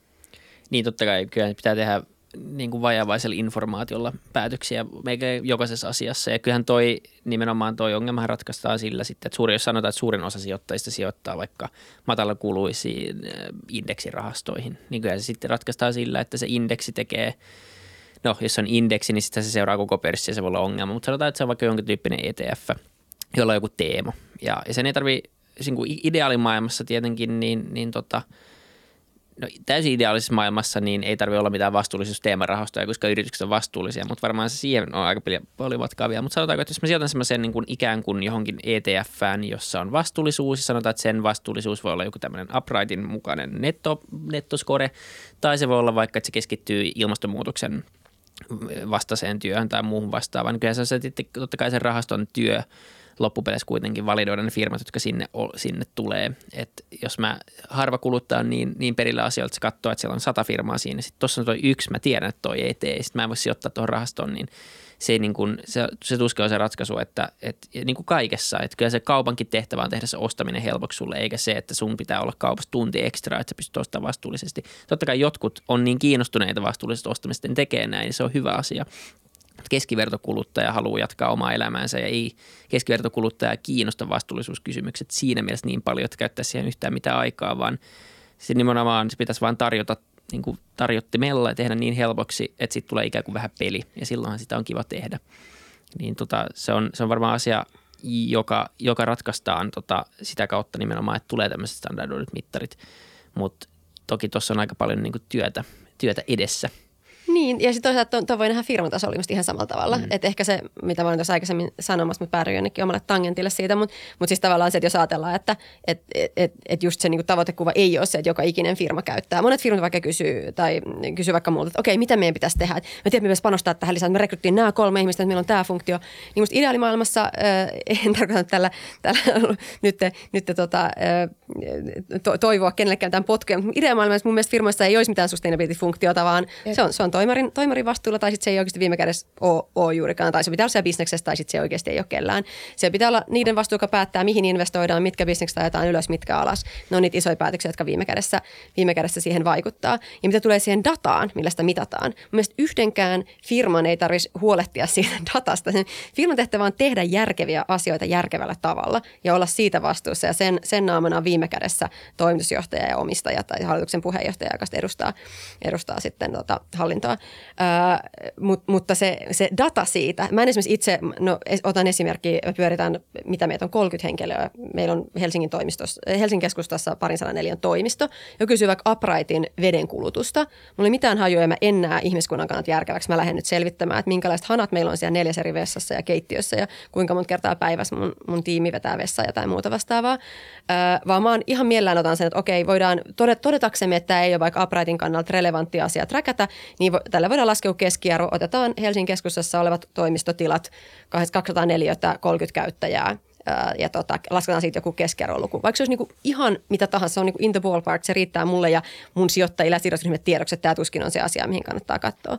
Niin totta kai kyllä pitää tehdä niin kuin vajavaisella informaatiolla päätöksiä meikä jokaisessa asiassa. Ja kyllähän toi nimenomaan toi ongelma ratkaistaan sillä sitten, että suuri, jos sanotaan, että suurin osa sijoittajista sijoittaa vaikka matalakuluisiin eh, indeksirahastoihin, niin kyllä se sitten ratkaistaan sillä, että se indeksi tekee no jos on indeksi, niin sitten se seuraa koko pörssiä, se voi olla ongelma, mutta sanotaan, että se on vaikka jonkin tyyppinen ETF, jolla on joku teema. Ja, ja sen ei tarvitse, niin ideaalimaailmassa tietenkin, niin, niin tota, no, täysin ideaalisessa maailmassa niin ei tarvitse olla mitään vastuullisuusteemarahastoja, koska yritykset on vastuullisia, mutta varmaan se siihen on aika paljon matkaa vielä. Mutta sanotaanko, että jos mä sijoitan semmoisen niin ikään kuin johonkin ETFään, jossa on vastuullisuus, ja sanotaan, että sen vastuullisuus voi olla joku tämmöinen uprightin mukainen netto, nettoskore, tai se voi olla vaikka, että se keskittyy ilmastonmuutoksen vastaiseen työhön tai muuhun vastaavaan. Kyllä se on se, totta kai sen rahaston työ – loppupeleissä kuitenkin validoida ne firmat, jotka sinne, sinne tulee. Et jos mä harva kuluttaa niin, niin perillä asioilta, että se katsoo, että siellä on sata firmaa siinä, sitten tuossa on toi yksi, mä tiedän, että toi ei tee, sitten mä en voi sijoittaa tuohon rahastoon, niin se, niin kuin, se, se tuskin on se ratkaisu, että, että niin kuin kaikessa, että kyllä se kaupankin tehtävä on tehdä se ostaminen helpoksi sulle, eikä se, että sun pitää olla kaupassa tunti ekstra, että sä pystyt ostamaan vastuullisesti. Totta kai jotkut on niin kiinnostuneita vastuullisesta ostamista, niin tekee näin, niin se on hyvä asia keskivertokuluttaja haluaa jatkaa omaa elämäänsä ja ei keskivertokuluttaja kiinnosta vastuullisuuskysymykset siinä mielessä niin paljon, että käyttäisi siihen yhtään mitään aikaa, vaan se nimenomaan se pitäisi vain tarjota niin kuin tarjottimella ja tehdä niin helpoksi, että sitten tulee ikään kuin vähän peli ja silloinhan sitä on kiva tehdä. Niin tota, se, on, se on varmaan asia, joka, joka ratkaistaan tota, sitä kautta nimenomaan, että tulee tämmöiset standardoidut mittarit, mutta toki tuossa on aika paljon niin kuin työtä, työtä edessä – Niin, ja sitten toisaalta tuo voi nähdä firmatasolla just ihan samalla tavalla. Mm. Että ehkä se, mitä mä olin tuossa aikaisemmin sanomassa, mutta päädyin jonnekin omalle tangentille siitä, mutta, mutta siis tavallaan se, että jos ajatellaan, että et, et, et, et just se niin tavoitekuva ei ole se, että joka ikinen firma käyttää. Monet firmat vaikka kysyy, tai kysyy vaikka multa, että okei, mitä meidän pitäisi tehdä? Että me tiedämme, panostaa tähän lisää, me rekryttiin nämä kolme ihmistä, että meillä on tämä funktio. Niin musta ideaalimaailmassa, äh, en tarkoita tällä, tällä nyt, nyt tota, äh, to, toivoa kenellekään tämän potkuja, mutta ideaalimaailmassa mun mielestä firmoissa ei olisi mitään sustainability-funktiota, vaan se on, se on toimarin, toimarin vastuulla tai sitten se ei oikeasti viime kädessä ole, ole juurikaan. Tai se pitää olla siellä bisneksessä tai sitten se oikeasti ei ole kellään. Se pitää olla niiden vastuu, joka päättää, mihin investoidaan, mitkä bisnekset ajetaan ylös, mitkä alas. Ne on niitä isoja päätöksiä, jotka viime kädessä, viime kädessä siihen vaikuttaa. Ja mitä tulee siihen dataan, millä sitä mitataan. Mielestäni yhdenkään firman ei tarvitsisi huolehtia siitä datasta. Sen firman tehtävä on tehdä järkeviä asioita järkevällä tavalla ja olla siitä vastuussa. Ja sen, sen naamana on viime kädessä toimitusjohtaja ja omistaja tai hallituksen puheenjohtaja, joka edustaa, edustaa sitten tota hallintoa. Öö, mut, mutta se, se data siitä, mä en esimerkiksi itse, no otan esimerkki, me pyöritään, mitä meitä on 30 henkilöä. Meillä on Helsingin, toimistossa, Helsingin keskustassa parin sadan neljän toimisto, ja kysyy vaikka Uprightin vedenkulutusta. Mulla ei mitään hajua, ja mä en näe ihmiskunnan kannalta järkeväksi. Mä lähden nyt selvittämään, että minkälaiset hanat meillä on siellä neljäs eri vessassa ja keittiössä, ja kuinka monta kertaa päivässä mun, mun tiimi vetää vessaa ja jotain muuta vastaavaa. Öö, vaan mä oon ihan mielellään otan sen, että okei, voidaan todetaksemme, että tämä ei ole vaikka Uprightin kannalta relevantti asia träkätä, niin vo, tällä voidaan laskea keskiarvo. Otetaan Helsingin keskustassa olevat toimistotilat, 204 30 käyttäjää ja tota, lasketaan siitä joku keskiarvoluku. Vaikka se olisi niinku ihan mitä tahansa, se on niinku in the ballpark, se riittää mulle ja mun sijoittajille ja sidosryhmille tiedoksi, että tämä tuskin on se asia, mihin kannattaa katsoa.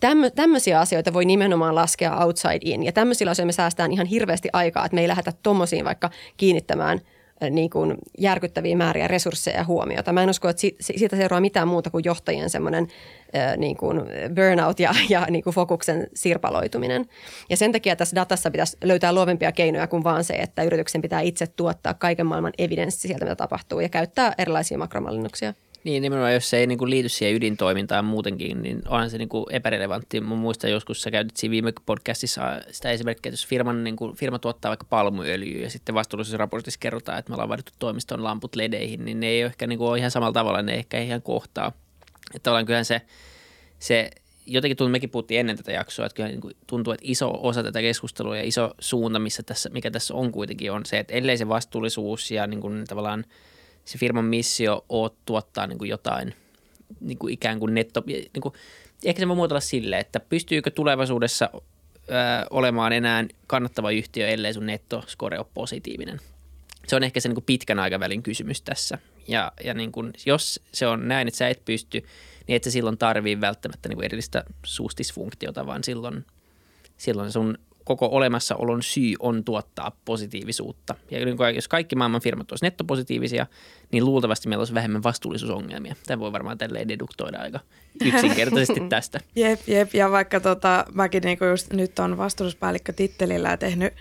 Tämmö, tämmöisiä asioita voi nimenomaan laskea outside in ja tämmöisillä asioilla me säästään ihan hirveästi aikaa, että me ei lähdetä tuommoisiin vaikka kiinnittämään – niin kuin järkyttäviä määriä resursseja ja huomiota. Mä en usko, että siitä seuraa mitään muuta kuin johtajien semmoinen niin kuin burnout ja, ja niin kuin fokuksen sirpaloituminen. Ja sen takia tässä datassa pitäisi löytää luovempia keinoja kuin vaan se, että yrityksen pitää itse tuottaa kaiken maailman evidenssi sieltä, mitä tapahtuu ja käyttää erilaisia makromallinnuksia. Niin, nimenomaan jos se ei niin kuin liity siihen ydintoimintaan muutenkin, niin onhan se niin kuin epärelevantti. Mä muistan joskus, sä käytit siinä viime podcastissa sitä esimerkkiä, että jos firman, niin kuin, firma tuottaa vaikka palmuöljyä ja sitten vastuullisessa raportissa kerrotaan, että me ollaan vaadittu toimiston lamput ledeihin, niin ne ei ehkä niin kuin, ole ihan samalla tavalla, ne ehkä ihan kohtaa. Että ollaan kyllähän se, se jotenkin tuntuu, mekin puhuttiin ennen tätä jaksoa, että kyllä niin tuntuu, että iso osa tätä keskustelua ja iso suunta, missä tässä, mikä tässä on kuitenkin, on se, että ellei se vastuullisuus ja niin kuin tavallaan – se firman missio on tuottaa niin kuin jotain niin kuin ikään kuin netto, niin kuin, ehkä se voi muotoilla silleen, että pystyykö tulevaisuudessa ö, olemaan enää kannattava yhtiö, ellei sun nettoskore ole positiivinen. Se on ehkä se niin kuin pitkän aikavälin kysymys tässä. Ja, ja niin kuin, jos se on näin, että sä et pysty, niin et sä silloin tarvii välttämättä niin kuin erillistä suustisfunktiota, vaan silloin, silloin sun koko olemassaolon syy on tuottaa positiivisuutta. Ja jos kaikki maailman firmat olisivat nettopositiivisia, niin luultavasti meillä olisi vähemmän vastuullisuusongelmia. Tämä voi varmaan tälleen deduktoida aika yksinkertaisesti tästä. jep, jep. Ja vaikka tota, mäkin niinku just nyt on vastuullisuuspäällikkö tittelillä ja tehnyt,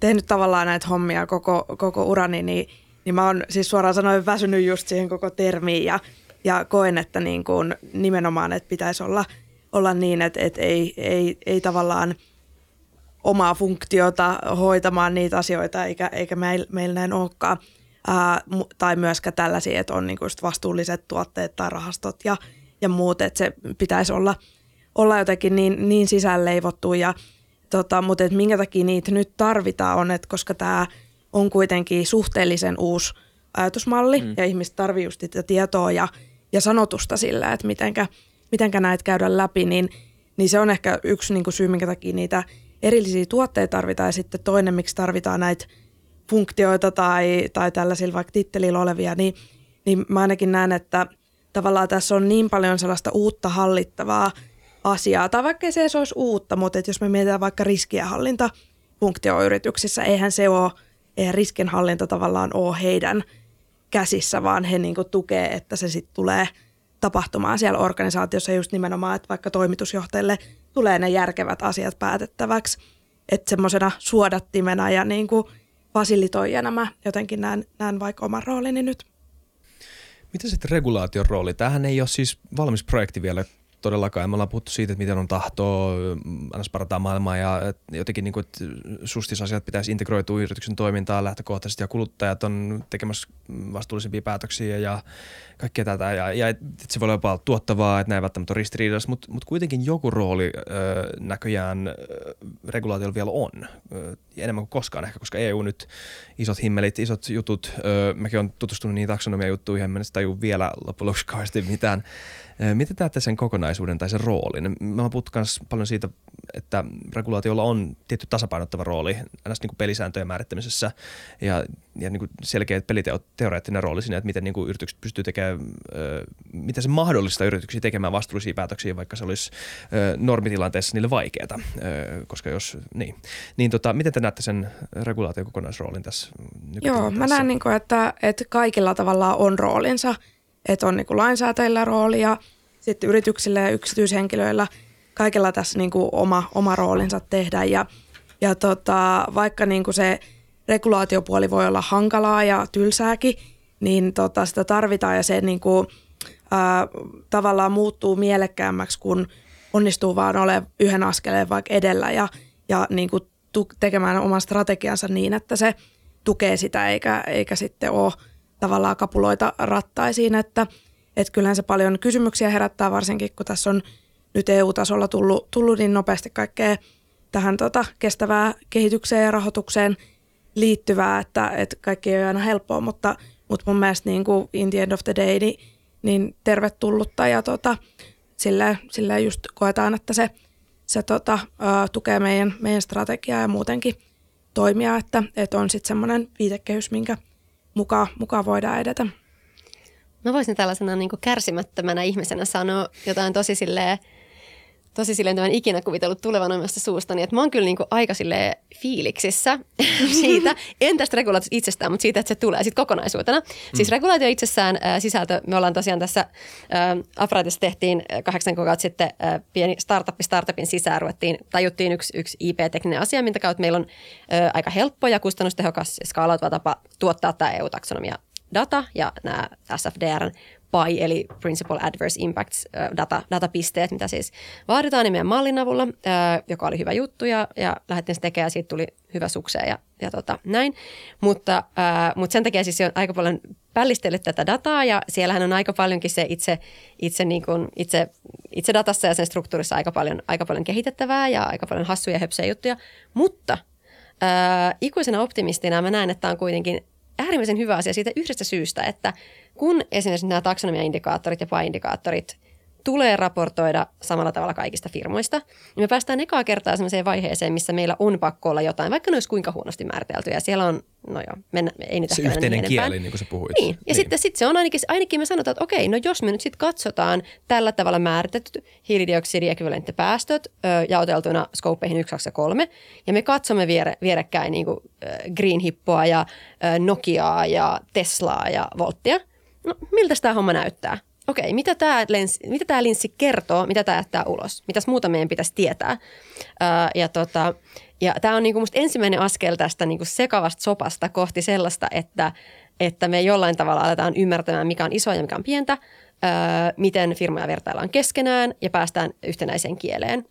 tehnyt tavallaan näitä hommia koko, koko urani, niin, niin mä oon siis suoraan sanoen väsynyt just siihen koko termiin ja, ja koen, että niin kuin nimenomaan, että pitäisi olla, olla niin, että, että ei, ei, ei tavallaan – omaa funktiota hoitamaan niitä asioita, eikä, eikä meillä meil näin olekaan. Ää, tai myöskään tällaisia, että on niinku just vastuulliset tuotteet tai rahastot ja, ja muut, että se pitäisi olla, olla jotenkin niin, niin sisälleivottu. Ja, tota, mutta et minkä takia niitä nyt tarvitaan on, että koska tämä on kuitenkin suhteellisen uusi ajatusmalli mm. ja ihmiset tarvitsevat just sitä tietoa ja, ja sanotusta sillä, että mitenkä, mitenkä näitä käydä läpi, niin, niin se on ehkä yksi niin kuin syy, minkä takia niitä – erillisiä tuotteita tarvitaan ja sitten toinen, miksi tarvitaan näitä funktioita tai, tai tällaisilla vaikka tittelillä olevia, niin, niin mä ainakin näen, että tavallaan tässä on niin paljon sellaista uutta hallittavaa asiaa, tai vaikka se ei olisi uutta, mutta että jos me mietitään vaikka riskienhallinta funktioyrityksissä, eihän se ole, eihän riskinhallinta tavallaan ole heidän käsissä, vaan he niin tukee, että se sitten tulee tapahtumaan siellä organisaatiossa just nimenomaan, että vaikka toimitusjohtajille – tulee ne järkevät asiat päätettäväksi. Että semmoisena suodattimena ja niin kuin fasilitoijana mä jotenkin näen, näen vaikka oman roolini nyt. Mitä sitten regulaation rooli? Tämähän ei ole siis valmis projekti vielä todellakaan. Me ollaan puhuttu siitä, että miten on tahtoa, annas parantaa maailmaa ja jotenkin niin kuin, että sustisasiat pitäisi integroitua yrityksen toimintaan lähtökohtaisesti ja kuluttajat on tekemässä vastuullisempia päätöksiä ja kaikkea tätä. Ja, ja se voi olla jopa tuottavaa, että näin välttämättä on ristiriidassa, mutta, mutta kuitenkin joku rooli ö, näköjään regulaatiolla vielä on. Ö, enemmän kuin koskaan ehkä, koska EU nyt isot himmelit, isot jutut, ö, mäkin olen tutustunut niihin taksonomia juttuihin, en mennä vielä loppujen lopuksi mitään Miten näette sen kokonaisuuden tai sen roolin? Mä oon puhuttu myös paljon siitä, että regulaatiolla on tietty tasapainottava rooli näissä niin pelisääntöjen määrittämisessä. Ja, ja niin kuin selkeä peliteoreettinen rooli siinä, että miten niin kuin yritykset pystyy tekemään, miten se mahdollistaa yrityksiä tekemään vastuullisia päätöksiä, vaikka se olisi normitilanteessa niille vaikeaa, koska jos, niin. Niin tota, miten te näette sen regulaation kokonaisroolin tässä Joo, mä näen, niin kuin, että, että kaikilla tavalla on roolinsa – että on niin lainsäätäjillä rooli ja sitten yrityksillä ja yksityishenkilöillä kaikilla tässä niin kuin oma, oma roolinsa tehdä. Ja, ja tota, vaikka niin kuin se regulaatiopuoli voi olla hankalaa ja tylsääkin, niin tota, sitä tarvitaan ja se niin kuin, ää, tavallaan muuttuu mielekkäämmäksi, kun onnistuu vaan olemaan yhden askeleen vaikka edellä ja, ja niin kuin tekemään oman strategiansa niin, että se tukee sitä eikä, eikä sitten ole – tavallaan kapuloita rattaisiin, että, että kyllähän se paljon kysymyksiä herättää, varsinkin kun tässä on nyt EU-tasolla tullut, tullut niin nopeasti kaikkea tähän tota, kestävää kehitykseen ja rahoitukseen liittyvää, että, että kaikki ei ole aina helppoa, mutta, mutta mun mielestä niin kuin in the end of the day niin, niin tervetullutta ja tota, sillä, sillä just koetaan, että se, se tota, tukee meidän, meidän strategiaa ja muutenkin toimia, että, että on sitten semmoinen viitekehys, minkä – mukaan, mukaan voidaan edetä. Mä voisin tällaisena niin kärsimättömänä ihmisenä sanoa jotain tosi silleen, tosi silleen tämän ikinä kuvitellut tulevan omasta suustani, että mä oon kyllä niin kuin aika silleen fiiliksissä siitä, en tästä regulaatiosta itsestään, mutta siitä, että se tulee sitten kokonaisuutena. Siis mm. Siis regulaatio itsessään äh, sisältö, me ollaan tosiaan tässä äh, Afratissa tehtiin kahdeksan kuukautta sitten äh, pieni startup startupin sisään ruvettiin, tajuttiin yksi, yksi IP-tekninen asia, minkä kautta meillä on äh, aika helppo ja kustannustehokas skaalautuva tapa tuottaa tämä EU-taksonomia data ja nämä SFDRn PI eli Principal Adverse Impacts data, datapisteet, mitä siis vaaditaan niin meidän mallin avulla, joka oli hyvä juttu ja, ja lähdettiin se tekemään ja siitä tuli hyvä sukseen ja, ja tota, näin. Mutta, ää, mutta sen takia siis on aika paljon pällistellyt tätä dataa ja siellähän on aika paljonkin se itse, itse, niin kuin, itse, itse datassa ja sen struktuurissa aika paljon, aika paljon kehitettävää ja aika paljon hassuja ja juttuja, mutta ää, ikuisena optimistina mä näen, että tämä on kuitenkin äärimmäisen hyvä asia siitä yhdestä syystä, että kun esimerkiksi nämä taksonomia-indikaattorit ja PA-indikaattorit tulee raportoida samalla tavalla kaikista firmoista, niin me päästään ekaa kertaa sellaiseen vaiheeseen, missä meillä on pakko olla jotain, vaikka ne olisi kuinka huonosti määritelty. Ja siellä on, no joo, mennä, ei nyt Se yhteinen niin kieli, niin kuin sä puhuit. Niin, ja niin. sitten sit se on ainakin, ainakin me sanotaan, että okei, no jos me nyt sitten katsotaan tällä tavalla määritetyt hiilidioksidiekvivalenttipäästöt jaoteltuna skopeihin 1, 2 ja 3, ja me katsomme viere, vierekkäin niin kuin, Green Hippoa ja Nokiaa ja Teslaa ja Volttia – no miltä tämä homma näyttää? Okei, mitä tämä, lenssi, mitä linssi kertoo, mitä tämä jättää ulos? Mitäs muuta meidän pitäisi tietää? Ää, ja tota, ja tämä on niinku musta ensimmäinen askel tästä niinku sekavasta sopasta kohti sellaista, että, että me jollain tavalla aletaan ymmärtämään, mikä on isoa ja mikä on pientä, ää, miten firmoja vertaillaan keskenään ja päästään yhtenäiseen kieleen.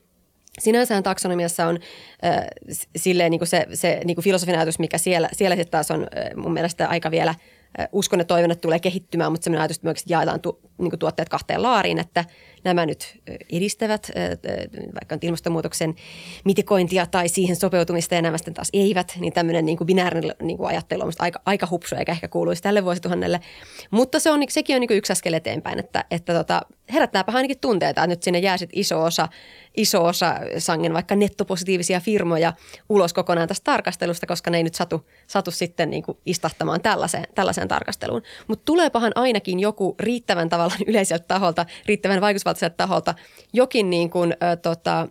Sinänsähän taksonomiassa on äh, silleen niin kuin se, se niin kuin filosofinen ajatus, mikä siellä, siellä sitten taas on äh, mun mielestä aika vielä – uskon, että toivon, että tulee kehittymään, mutta sellainen ajatus, että me jaetaan tu, niin tuotteet kahteen laariin, että nämä nyt edistävät vaikka ilmastonmuutoksen mitikointia tai siihen sopeutumista ja nämä sitten taas eivät, niin tämmöinen niin kuin binäärinen niin kuin ajattelu on aika, aika hupsu eikä ehkä kuuluisi tälle vuosituhannelle. Mutta se on, sekin on niin yksi askel eteenpäin, että, että tota, herättääpä ainakin tunteita, että nyt sinne jää sit iso osa, iso osa sangen vaikka nettopositiivisia firmoja ulos kokonaan tästä tarkastelusta, koska ne ei nyt satu, satu sitten niin kuin istahtamaan tällaiseen, tällaiseen tarkasteluun. Mutta tuleepahan ainakin joku riittävän tavallaan yleiseltä taholta, riittävän vaikutusvaltaiselta taholta jokin niin kuin, ö, tota,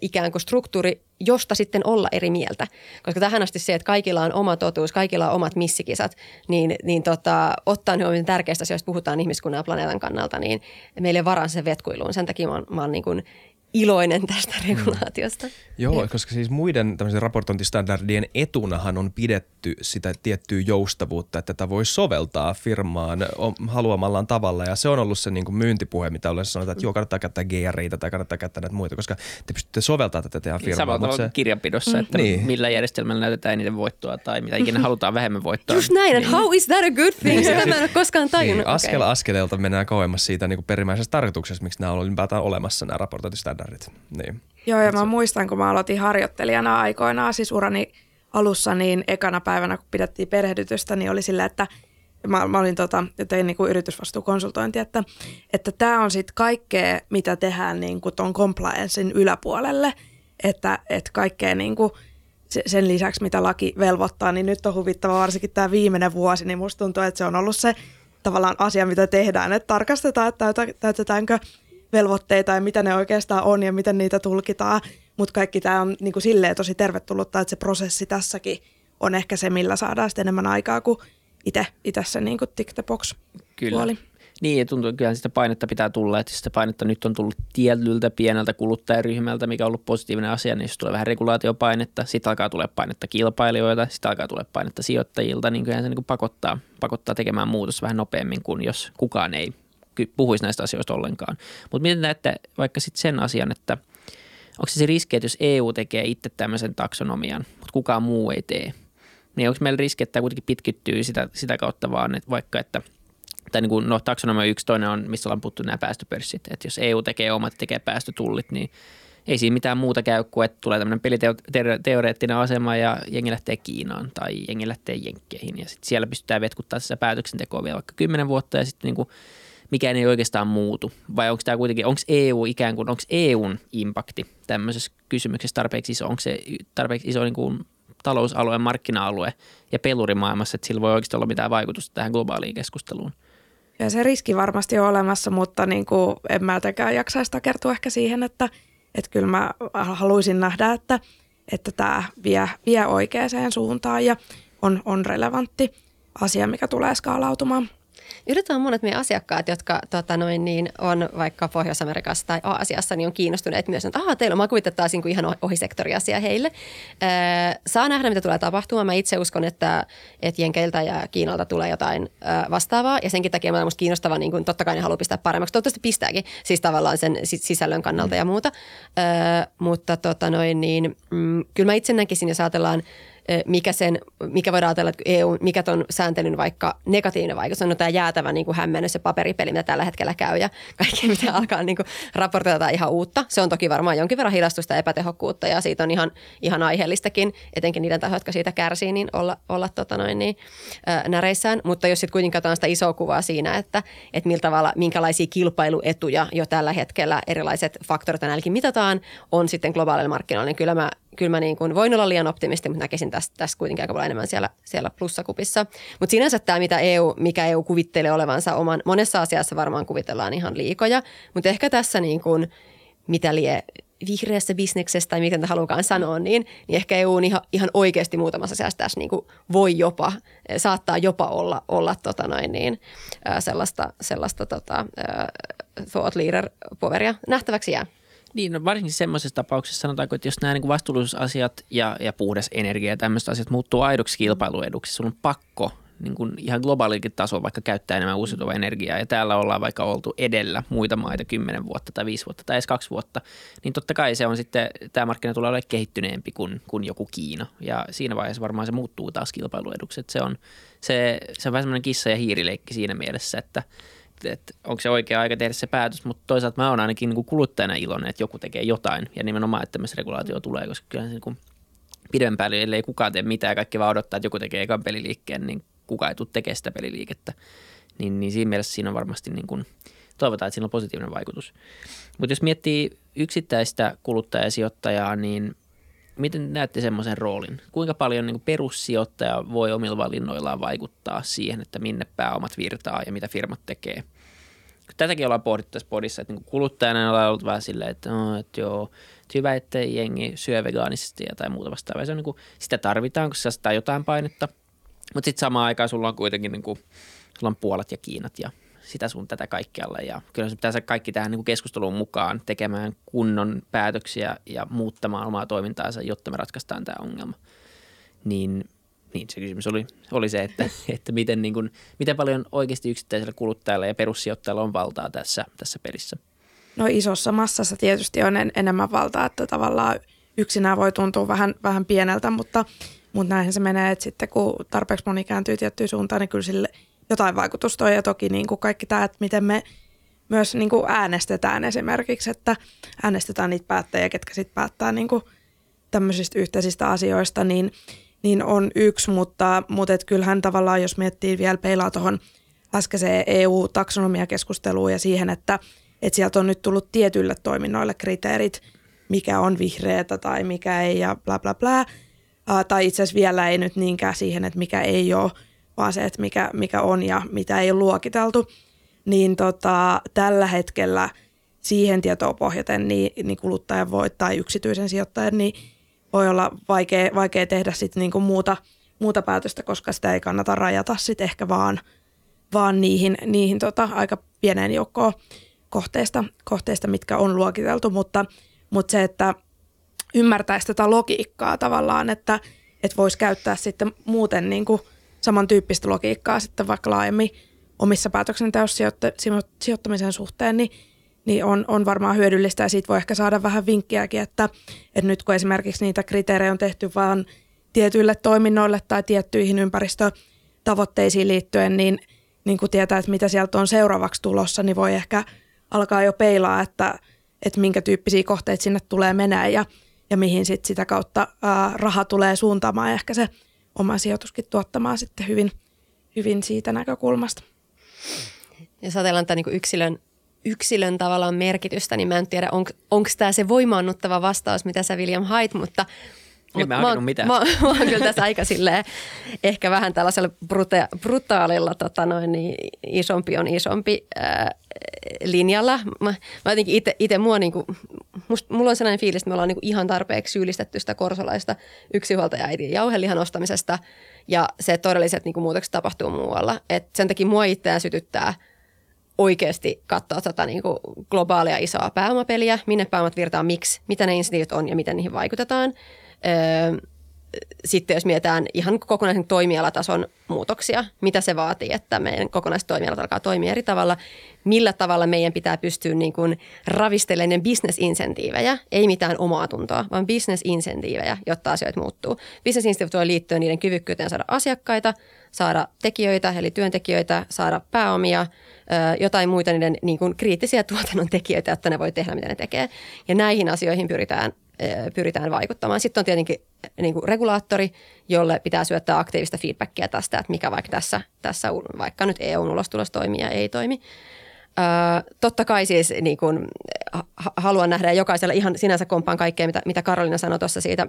ikään kuin struktuuri, josta sitten olla eri mieltä. Koska tähän asti se, että kaikilla on oma totuus, kaikilla on omat missikisat, niin, niin tota, ottaen huomioon tärkeistä asioista puhutaan ihmiskunnan ja planeetan kannalta, niin meille ei varan sen vetkuiluun. Sen takia mä oon, mä oon niin kuin iloinen tästä regulaatiosta. Mm. Joo, koska siis muiden raportointistandardien etunahan on pidetty sitä tiettyä joustavuutta, että tätä voi soveltaa firmaan haluamallaan tavalla. Ja se on ollut se niin kuin myyntipuhe, mitä olen sanonut, että joo, kannattaa käyttää GRIitä tai kannattaa käyttää näitä muita, koska te pystytte soveltamaan tätä teidän firmaa. Samalla se... kirjanpidossa, että niin. millä järjestelmällä näytetään eniten voittoa tai mitä ikinä halutaan vähemmän voittoa. Just näin, niin. how is that a good thing? Niin. Sitä mä en ole koskaan tajunnut. Niin, askel okay. askeleelta mennään kauemmas siitä niin kuin perimmäisestä tarkoituksesta, miksi nämä on ylipäätään olemassa nämä raportointistandardit. Niin. Joo, ja mä muistan, kun mä aloitin harjoittelijana aikoinaan, siis urani alussa, niin ekana päivänä, kun pidettiin perehdytystä, niin oli sillä, että mä, mä olin tota, tein niin kuin yritysvastuukonsultointi, että että tämä on sitten kaikkea, mitä tehdään niin kuin ton compliancein yläpuolelle, että että kaikkea niin kuin sen lisäksi, mitä laki velvoittaa, niin nyt on huvittava varsinkin tämä viimeinen vuosi, niin musta tuntuu, että se on ollut se tavallaan asia, mitä tehdään, että tarkastetaan, että täytetäänkö velvoitteita ja mitä ne oikeastaan on ja miten niitä tulkitaan. Mutta kaikki tämä on niin kuin silleen tosi tervetullutta, että se prosessi tässäkin on ehkä se, millä saadaan sitten enemmän aikaa kuin itse, itse se niin tick the box Kyllä. Puoli. Niin, ja tuntuu, että kyllähän sitä painetta pitää tulla, että sitä painetta nyt on tullut tietyltä pieneltä kuluttajaryhmältä, mikä on ollut positiivinen asia, niin jos tulee vähän regulaatiopainetta, sitten alkaa tulla painetta kilpailijoita, sitten alkaa tulla painetta sijoittajilta, niin kyllähän se niin pakottaa, pakottaa tekemään muutos vähän nopeammin kuin jos kukaan ei puhuisi näistä asioista ollenkaan. Mutta miten näette vaikka sitten sen asian, että onko se se riski, että jos EU tekee itse tämmöisen taksonomian, mutta kukaan muu ei tee, niin onko meillä riski, että tämä kuitenkin pitkittyy sitä, sitä kautta vaan, että vaikka että tai niin kuin, no taksonomia yksi, toinen on, missä ollaan puhuttu nämä päästöpörssit, että jos EU tekee omat, tekee päästötullit, niin ei siinä mitään muuta käy kuin, että tulee tämmöinen peliteoreettinen asema ja jengi lähtee Kiinaan tai jengi lähtee Jenkkeihin. Ja sitten siellä pystytään vetkuttaa sitä päätöksentekoa vielä vaikka kymmenen vuotta ja sitten niin kuin mikään ei oikeastaan muutu? Vai onko tämä kuitenkin, onko EU ikään kuin, onko EUn impakti tämmöisessä kysymyksessä tarpeeksi iso? Onko se tarpeeksi iso niin kuin talousalue, markkina-alue ja pelurimaailmassa, että sillä voi oikeasti olla mitään vaikutusta tähän globaaliin keskusteluun? Ja se riski varmasti on olemassa, mutta niin kuin en mä jotenkaan jaksaisi takertua ehkä siihen, että, että kyllä mä haluaisin nähdä, että, että tämä vie, vie oikeaan suuntaan ja on, on relevantti asia, mikä tulee skaalautumaan. Yritetään monet meidän asiakkaat, jotka tota noin, niin on vaikka Pohjois-Amerikassa tai Aasiassa, niin on kiinnostuneet myös, että ahaa, teillä on makuit taas niin kuin ihan ohisektoriasia heille. Öö, saa nähdä, mitä tulee tapahtumaan. Mä itse uskon, että, että Jenkeiltä ja Kiinalta tulee jotain öö, vastaavaa, ja senkin takia mä musta kiinnostava, niin kuin, totta kai ne haluaa pistää paremmaksi. Toivottavasti pistääkin, siis tavallaan sen sisällön kannalta ja muuta. Öö, mutta tota noin, niin, mm, kyllä mä itse näkisin, jos ajatellaan mikä, sen, mikä voidaan ajatella, että EU, mikä ton sääntelyn vaikka negatiivinen vaikutus on no, tämä jäätävä niin kuin hämmennys ja paperipeli, mitä tällä hetkellä käy ja kaikki, mitä alkaa niin kuin raportoida ihan uutta. Se on toki varmaan jonkin verran hidastusta ja epätehokkuutta ja siitä on ihan, ihan aiheellistakin, etenkin niiden tahoja, jotka siitä kärsii, niin olla, olla tota noin, niin, ää, näreissään. Mutta jos sitten kuitenkin katsotaan sitä isoa kuvaa siinä, että, että millä tavalla, minkälaisia kilpailuetuja jo tällä hetkellä erilaiset faktorit ainakin mitataan, on sitten globaalilla markkinoilla, niin kyllä mä kyllä mä niin kuin voin olla liian optimisti, mutta näkisin tässä, tässä kuitenkin aika paljon enemmän siellä, siellä plussakupissa. Mutta sinänsä tämä, mitä EU, mikä EU kuvittelee olevansa oman, monessa asiassa varmaan kuvitellaan ihan liikoja, mutta ehkä tässä niin kuin, mitä lie vihreässä bisneksessä tai miten halukaan sanoa, niin, niin ehkä EU on ihan, ihan oikeasti muutamassa asiassa tässä niin kuin voi jopa, saattaa jopa olla, olla tota noin niin, sellaista, sellaista tota, thought leader poveria. Nähtäväksi jää. Niin, no varsinkin semmoisessa tapauksessa sanotaanko, että jos nämä niin vastuullisuusasiat ja, ja puhdas energia ja tämmöiset asiat muuttuu aidoksi kilpailueduksi, sun on pakko niin kuin ihan globaalikin tasolla vaikka käyttää enemmän uusiutuvaa energiaa ja täällä ollaan vaikka oltu edellä muita maita 10 vuotta tai 5 vuotta tai edes 2 vuotta, niin totta kai se on sitten, tämä markkina tulee olemaan kehittyneempi kuin, kuin joku Kiina ja siinä vaiheessa varmaan se muuttuu taas kilpailueduksi. Että se on, se, se on vähän semmoinen kissa ja hiirileikki siinä mielessä, että että onko se oikea aika tehdä se päätös, mutta toisaalta mä oon ainakin niin kuin kuluttajana iloinen, että joku tekee jotain ja nimenomaan, että tämmöistä regulaatio tulee, koska kyllä se niin kuin pidemmän päälle, ellei kukaan tee mitään ja kaikki vaan odottaa, että joku tekee ekan peliliikkeen, niin kukaan ei tule tekemään sitä peliliikettä. Niin, niin siinä mielessä siinä on varmasti niin kuin, toivotaan, että siinä on positiivinen vaikutus. Mutta jos miettii yksittäistä kuluttajasijoittajaa, niin miten näette semmoisen roolin? Kuinka paljon niin perussijoittaja voi omilla valinnoillaan vaikuttaa siihen, että minne pääomat virtaa ja mitä firmat tekee? Tätäkin ollaan pohdittu tässä podissa, että niin kuluttajana ollaan ollut vähän silleen, että, no, että joo, että hyvä, että jengi syö vegaanisesti ja tai muuta vastaavaa. Se on niin kuin, sitä tarvitaan, kun se jotain painetta. Mutta sitten samaan aikaan sulla on kuitenkin niin kuin, sulla on Puolat ja Kiinat ja sitä sun tätä kaikkialla. Ja kyllä se pitää kaikki tähän niin keskusteluun mukaan tekemään kunnon päätöksiä ja muuttamaan omaa toimintaansa, jotta me ratkaistaan tämä ongelma. Niin Niin, se kysymys oli, oli se, että, että miten, niin kuin, miten paljon oikeasti yksittäisellä kuluttajalla ja perussijoittajalla on valtaa tässä, tässä pelissä. No isossa massassa tietysti on en, enemmän valtaa, että tavallaan yksinään voi tuntua vähän, vähän pieneltä, mutta, mutta näinhän se menee, että sitten kun tarpeeksi moni kääntyy tiettyyn suuntaan, niin kyllä sille jotain vaikutusta on. Ja toki niin kuin kaikki tämä, että miten me myös niin kuin äänestetään esimerkiksi, että äänestetään niitä päättäjiä, ketkä sitten päättää niin kuin tämmöisistä yhteisistä asioista, niin, niin on yksi, mutta, mutta et kyllähän tavallaan, jos miettii vielä peilaa tuohon äskeiseen EU-taksonomiakeskusteluun ja siihen, että, että sieltä on nyt tullut tietyille toiminnoille kriteerit, mikä on vihreätä tai mikä ei ja bla bla bla. Uh, tai itse asiassa vielä ei nyt niinkään siihen, että mikä ei ole, vaan se, että mikä, mikä on ja mitä ei ole luokiteltu. Niin tota, tällä hetkellä siihen tietoon pohjaten niin, niin kuluttajan voi tai yksityisen sijoittajan niin voi olla vaikea, vaikea tehdä sit niinku muuta, muuta päätöstä, koska sitä ei kannata rajata sit ehkä vaan, vaan niihin, niihin tota, aika pieneen joukkoon kohteista, kohteista, mitkä on luokiteltu, mutta, mutta se, että ymmärtäisi tätä logiikkaa tavallaan, että, että voisi käyttää sitten muuten niin kuin samantyyppistä logiikkaa sitten vaikka laajemmin omissa päätöksenteossa sijoittamisen suhteen, niin, niin on, on varmaan hyödyllistä ja siitä voi ehkä saada vähän vinkkiäkin, että, että nyt kun esimerkiksi niitä kriteerejä on tehty vain tietyille toiminnoille tai tiettyihin ympäristötavoitteisiin liittyen, niin, niin kun tietää, että mitä sieltä on seuraavaksi tulossa, niin voi ehkä alkaa jo peilaa, että, että minkä tyyppisiä kohteita sinne tulee menee ja, ja mihin sit sitä kautta ää, raha tulee suuntaamaan. Ehkä se oma sijoituskin tuottamaan sitten hyvin, hyvin siitä näkökulmasta. Jos ajatellaan tämän niin yksilön, yksilön tavallaan merkitystä, niin mä en tiedä, on, onko tämä se voimaannuttava vastaus, mitä sä William hait, mutta en mä, mä, mitään. Mä, mä oon kyllä tässä aika silleen, ehkä vähän tällaisella bruta, brutaalilla tota noin, niin isompi on isompi ää, linjalla. Mä, mä jotenkin itse mua niinku, must, mulla on sellainen fiilis, että me ollaan niinku ihan tarpeeksi syyllistetty sitä korsolaista yksinhuoltaja-äidin jauhelihan ostamisesta ja se todelliset niinku muutokset tapahtuu muualla. Et sen takia mua itseään sytyttää oikeasti katsoa tätä niinku globaalia isoa pääomapeliä, minne pääomat virtaa, miksi, mitä ne insentiivit on ja miten niihin vaikutetaan – sitten jos mietitään ihan kokonaisen toimialatason muutoksia, mitä se vaatii, että meidän kokonaiset toimialat alkaa toimia eri tavalla, millä tavalla meidän pitää pystyä niin kuin ravistelemaan bisnesinsentiivejä, ei mitään omaa tuntoa, vaan bisnesinsentiivejä, jotta asioita muuttuu. Bisnesinsentiivit voi liittyä niiden kyvykkyyteen saada asiakkaita, saada tekijöitä, eli työntekijöitä, saada pääomia, jotain muita niiden niin kuin kriittisiä tuotannon tekijöitä, että ne voi tehdä, mitä ne tekee. Ja näihin asioihin pyritään pyritään vaikuttamaan. Sitten on tietenkin niin kuin regulaattori, jolle pitää syöttää aktiivista feedbackia tästä, että mikä vaikka tässä, tässä vaikka nyt EUn ulostulos toimii ja ei toimi. Öö, totta kai siis niin kuin, ha- haluan nähdä jokaisella ihan sinänsä kompaan kaikkea, mitä, mitä Karolina sanoi tuossa siitä,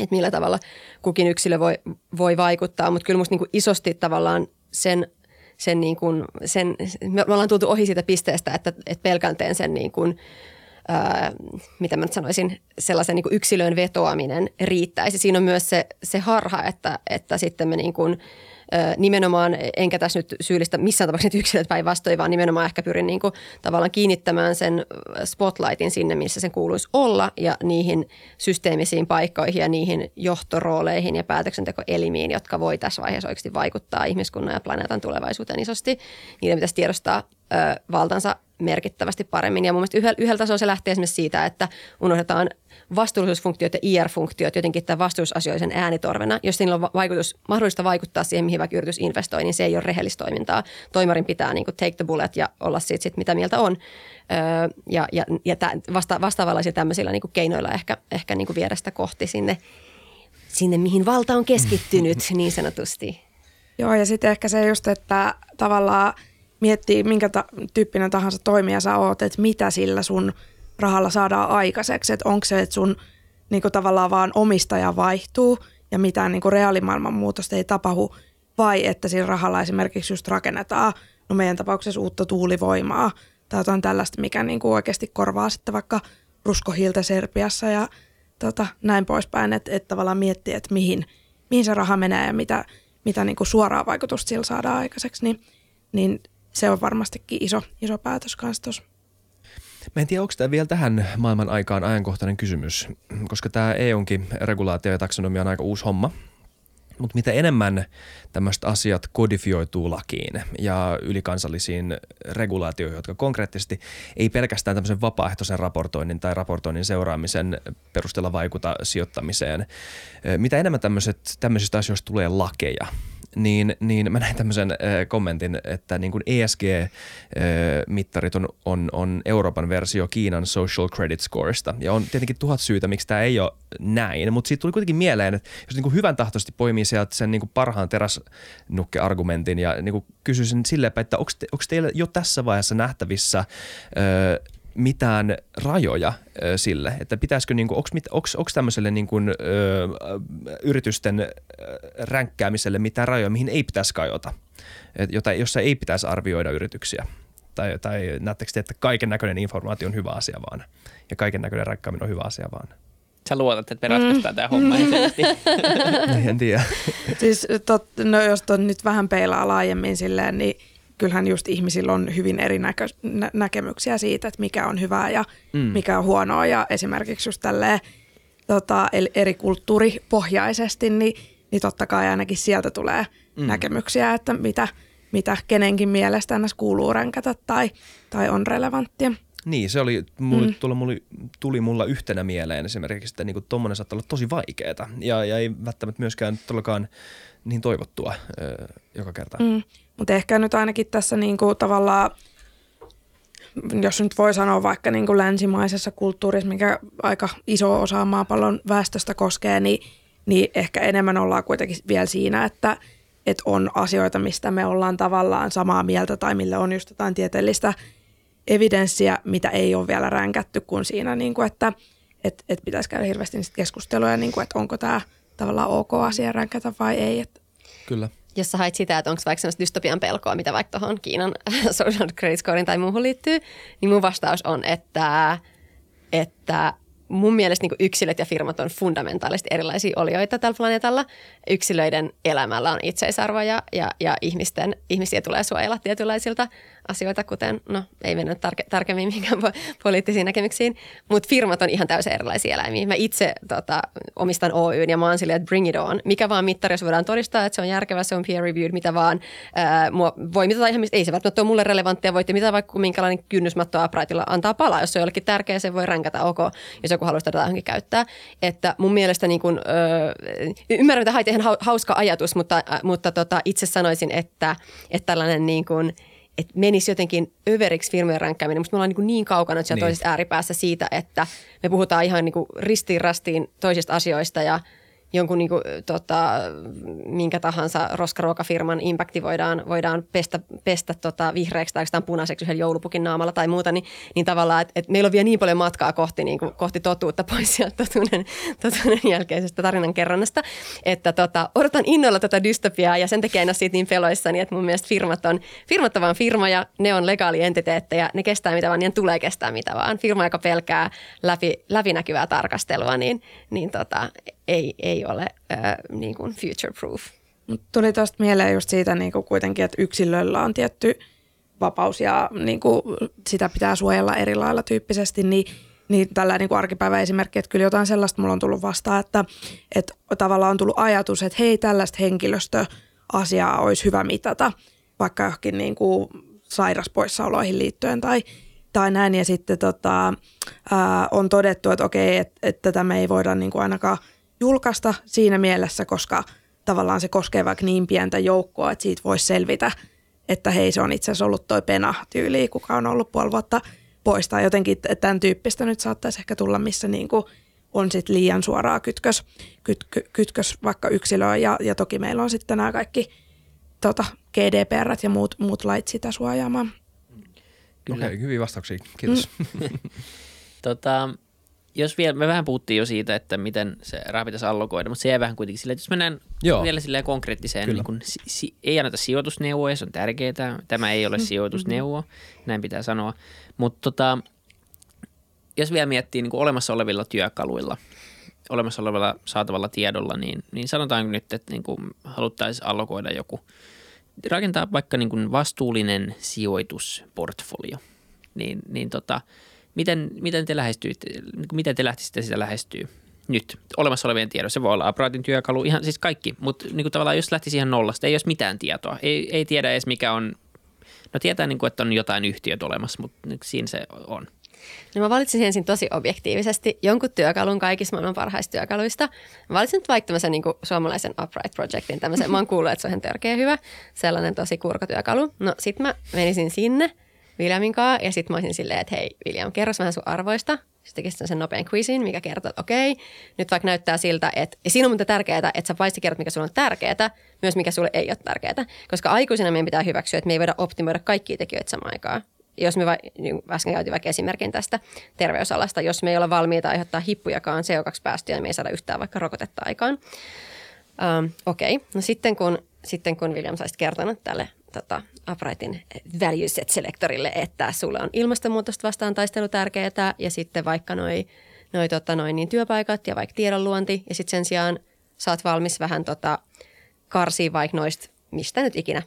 että millä tavalla kukin yksilö voi, voi vaikuttaa. Mutta kyllä musta niin kuin isosti tavallaan sen sen, niin kuin, sen, me ollaan tultu ohi siitä pisteestä, että, että pelkän teen sen niin kuin, ää, mitä mä nyt sanoisin, sellaisen niin yksilön vetoaminen riittäisi. Siinä on myös se, se harha, että, että sitten me niin kuin, nimenomaan, enkä tässä nyt syyllistä missään tapauksessa yksilöt päinvastoin, vaan nimenomaan ehkä pyrin niin kuin, tavallaan kiinnittämään sen spotlightin sinne, missä sen kuuluisi olla ja niihin systeemisiin paikkoihin ja niihin johtorooleihin ja päätöksentekoelimiin, jotka voi tässä vaiheessa oikeasti vaikuttaa ihmiskunnan ja planeetan tulevaisuuteen isosti. Niiden pitäisi tiedostaa ö, valtansa merkittävästi paremmin. Ja mun mielestä yhdellä, yhdellä tasolla se lähtee esimerkiksi siitä, että unohdetaan vastuullisuusfunktiot ja IR-funktiot jotenkin tämän vastuusasioisen äänitorvena. Jos niillä on vaikutus, mahdollista vaikuttaa siihen, mihin vaikka yritys investoi, niin se ei ole rehellistä toimintaa. Toimarin pitää niin kuin take the bullet ja olla siitä sit, mitä mieltä on. Öö, ja ja, ja tä, vasta, vastaavanlaisilla tämmöisillä niin kuin keinoilla ehkä, ehkä niin kuin viedä sitä kohti sinne, sinne, mihin valta on keskittynyt niin sanotusti. Joo, ja sitten ehkä se just, että tavallaan – miettii, minkä ta- tyyppinen tahansa toimija sä oot, että mitä sillä sun rahalla saadaan aikaiseksi. Että onko se, että sun niin kuin tavallaan vaan omistaja vaihtuu ja mitään niin kuin reaalimaailman muutosta ei tapahdu, vai että sillä rahalla esimerkiksi just rakennetaan, no meidän tapauksessa uutta tuulivoimaa tai jotain tällaista, mikä niin kuin oikeasti korvaa sitten vaikka ruskohiiltä Serbiassa ja tota, näin poispäin, että, että tavallaan miettii, että mihin, mihin se raha menee ja mitä, mitä niin kuin suoraa vaikutusta sillä saadaan aikaiseksi, niin, niin se on varmastikin iso, iso päätös kanssa tuossa. Mä en tiedä, onko tämä vielä tähän maailman aikaan ajankohtainen kysymys, koska tämä EUnkin regulaatio ja taksonomia on aika uusi homma. Mutta mitä enemmän tämmöiset asiat kodifioituu lakiin ja ylikansallisiin regulaatioihin, jotka konkreettisesti ei pelkästään tämmöisen vapaaehtoisen raportoinnin tai raportoinnin seuraamisen perusteella vaikuta sijoittamiseen. Mitä enemmän tämmöisistä asioista tulee lakeja, niin, niin mä näin tämmöisen äh, kommentin, että niin kuin ESG-mittarit on, on, on Euroopan versio Kiinan social credit scoresta. Ja on tietenkin tuhat syytä, miksi tämä ei ole näin, mutta siitä tuli kuitenkin mieleen, että jos niin kuin hyvän tahtoisesti poimii sieltä sen niin kuin parhaan teräsnukke-argumentin ja niin kuin kysyisin silleen, että onko, te, teillä jo tässä vaiheessa nähtävissä äh, mitään rajoja ö, sille, että pitäisikö, niin onko tämmöiselle niin kuin, ö, yritysten ränkkäämiselle mitään rajoja, mihin ei pitäisi kajota, et, jota, jossa ei pitäisi arvioida yrityksiä? Tai, tai näettekö te, että kaiken näköinen informaatio on hyvä asia vaan ja kaiken näköinen ränkkaaminen on hyvä asia vaan? Sä luotat, että me ratkaistaan mm. tämä homma en tiedä. siis tot, no jos ton nyt vähän peilaa laajemmin silleen, niin – kyllähän just ihmisillä on hyvin eri näkö, nä- näkemyksiä siitä, että mikä on hyvää ja mm. mikä on huonoa. Ja esimerkiksi just tälleen tota, eri kulttuuripohjaisesti, niin, niin totta kai ainakin sieltä tulee mm. näkemyksiä, että mitä, mitä kenenkin mielestä ennäs kuuluu ränkätä tai, tai on relevanttia. Niin, se oli, mulle, mm. tuli, mulle, tuli mulla yhtenä mieleen esimerkiksi, että niin tuommoinen saattaa olla tosi vaikeaa ja, ja ei välttämättä myöskään todellakaan niin toivottua ö, joka kerta. Mm. Mutta ehkä nyt ainakin tässä niinku tavallaan, jos nyt voi sanoa vaikka niinku länsimaisessa kulttuurissa, mikä aika iso osa maapallon väestöstä koskee, niin, niin ehkä enemmän ollaan kuitenkin vielä siinä, että, että on asioita, mistä me ollaan tavallaan samaa mieltä tai millä on just jotain tieteellistä evidenssiä, mitä ei ole vielä ränkätty kuin siinä, niin kuin, että et, et pitäisi käydä hirveästi keskusteluja, niin kuin, että onko tämä tavallaan ok asia ränkätä vai ei. Että. Kyllä jos sä hait sitä, että onko vaikka sellaista dystopian pelkoa, mitä vaikka tuohon Kiinan social credit scorein tai muuhun liittyy, niin mun vastaus on, että, että mun mielestä niin yksilöt ja firmat on fundamentaalisesti erilaisia olioita tällä planeetalla. Yksilöiden elämällä on itseisarvo ja, ja, ja ihmisten, ihmisiä tulee suojella tietynlaisilta asioita, kuten, no ei mennä tarke, tarkemmin mihinkään po- poliittisiin näkemyksiin, mutta firmat on ihan täysin erilaisia eläimiä. Mä itse tota, omistan Oyn ja mä oon silleen, että bring it on. Mikä vaan mittari, jos voidaan todistaa, että se on järkevä, se on peer reviewed, mitä vaan. Ää, mua voi mitata ihan, ei se välttämättä ole mulle relevanttia, voitte mitä vaikka minkälainen kynnysmatto Uprightilla antaa palaa. Jos se on jollekin tärkeä, se voi ränkätä ok, jos joku haluaa sitä johonkin käyttää. Että mun mielestä niin kun, öö, ymmärrän, että ihan hauska ajatus, mutta, mutta tota, itse sanoisin, että, että tällainen niin kun, että menisi jotenkin överiksi firmojen ränkkääminen. Mutta me ollaan niin, niin kaukana että niin. toisesta ääripäässä siitä, että me puhutaan ihan niin ristiin rastiin toisista asioista ja – jonkun niin kuin, tota, minkä tahansa roskaruokafirman impakti voidaan, voidaan pestä, pestä tota, vihreäksi tai punaiseksi yhden joulupukin naamalla tai muuta, niin, niin tavallaan, että et meillä on vielä niin paljon matkaa kohti, niin kuin, kohti totuutta pois sieltä totuuden, totuuden jälkeisestä tarinankerronnasta, että tota, odotan innolla tätä dystopiaa ja sen takia en ole siitä niin peloissani, että mun mielestä firmat on, firmat on vaan firmoja, ne on legaali entiteettejä, ne kestää mitä vaan, niin tulee kestää mitä vaan. Firma, joka pelkää läpi, läpinäkyvää tarkastelua, niin, niin tota, ei, ei ole äh, niin kuin future proof. Tuli tuosta mieleen just siitä niin kuin kuitenkin, että yksilöllä on tietty vapaus ja niin kuin sitä pitää suojella eri lailla tyyppisesti, niin niin tällä niin arkipäivä esimerkki, että kyllä jotain sellaista mulla on tullut vastaan, että, että tavallaan on tullut ajatus, että hei tällaista henkilöstöasiaa olisi hyvä mitata, vaikka johonkin niin kuin sairaspoissaoloihin liittyen tai, tai näin. Ja sitten tota, ää, on todettu, että okei, että, että tätä me ei voida niin kuin ainakaan – julkaista siinä mielessä, koska tavallaan se koskee vaikka niin pientä joukkoa, että siitä voisi selvitä, että hei se on itse asiassa ollut toi pena tyyli, kuka on ollut puoli vuotta pois tai jotenkin tämän tyyppistä nyt saattaisi ehkä tulla, missä niin kuin on sit liian suoraa kytkös, kyt, kytkös vaikka yksilöön ja, ja toki meillä on sitten nämä kaikki tota, GDPR ja muut, muut lait sitä suojaamaan. Kyllä. Okei, hyviä vastauksia. Kiitos. Mm. tota, jos vielä, me vähän puhuttiin jo siitä, että miten se raha pitäisi allokoida, mutta se jää vähän kuitenkin silleen, että jos mennään Joo. vielä silleen konkreettiseen, niin kun, si, si, ei anneta sijoitusneuvoja, se on tärkeää, tämä ei ole mm-hmm. sijoitusneuvo, näin pitää sanoa, mutta tota, jos vielä miettii niin kuin olemassa olevilla työkaluilla, olemassa olevalla saatavalla tiedolla, niin, niin sanotaanko nyt, että niin kuin haluttaisiin allokoida joku, rakentaa vaikka niin kuin vastuullinen sijoitusportfolio, niin, niin tota – Miten, miten te lähestyitte, miten te lähtisitte sitä lähestyä? nyt olemassa olevien tiedossa. Se voi olla Uprightin työkalu, ihan siis kaikki, mutta niin kuin tavallaan jos lähtisi ihan nollasta, ei olisi mitään tietoa. Ei, ei tiedä edes mikä on, no tietää niin kuin, että on jotain yhtiöt olemassa, mutta siinä se on. No mä valitsin ensin tosi objektiivisesti jonkun työkalun kaikista maailman parhaista työkaluista. Mä valitsin nyt vaikka tämmöisen niin suomalaisen Upright Projectin, tämmöisen, mä oon kuullut, että se on ihan törkeä hyvä, sellainen tosi kurkotyökalu. No sit mä menisin sinne Williamin kanssa ja sit mä olisin silleen, että hei William, kerro vähän sun arvoista. Sitten tekisit sen nopean quizin, mikä kertoo, että okei, nyt vaikka näyttää siltä, että ja siinä on mutta tärkeää, että sä paitsi kerrot, mikä sulle on tärkeää, myös mikä sulle ei ole tärkeää. Koska aikuisena meidän pitää hyväksyä, että me ei voida optimoida kaikkia tekijöitä samaan aikaan jos me va, niin äsken käytiin vaikka esimerkin tästä terveysalasta, jos me ei olla valmiita aiheuttaa hippujakaan CO2-päästöjä, niin me ei saada yhtään vaikka rokotetta aikaan. Um, Okei, no sitten kun, sitten kun William saisit kertonut tälle tota, Uprightin value set selectorille, että sulle on ilmastonmuutosta vastaan taistelu tärkeää ja sitten vaikka noi, noi, tota, noi niin työpaikat ja vaikka tiedonluonti ja sitten sen sijaan saat valmis vähän tota, karsia vaikka noista, mistä nyt ikinä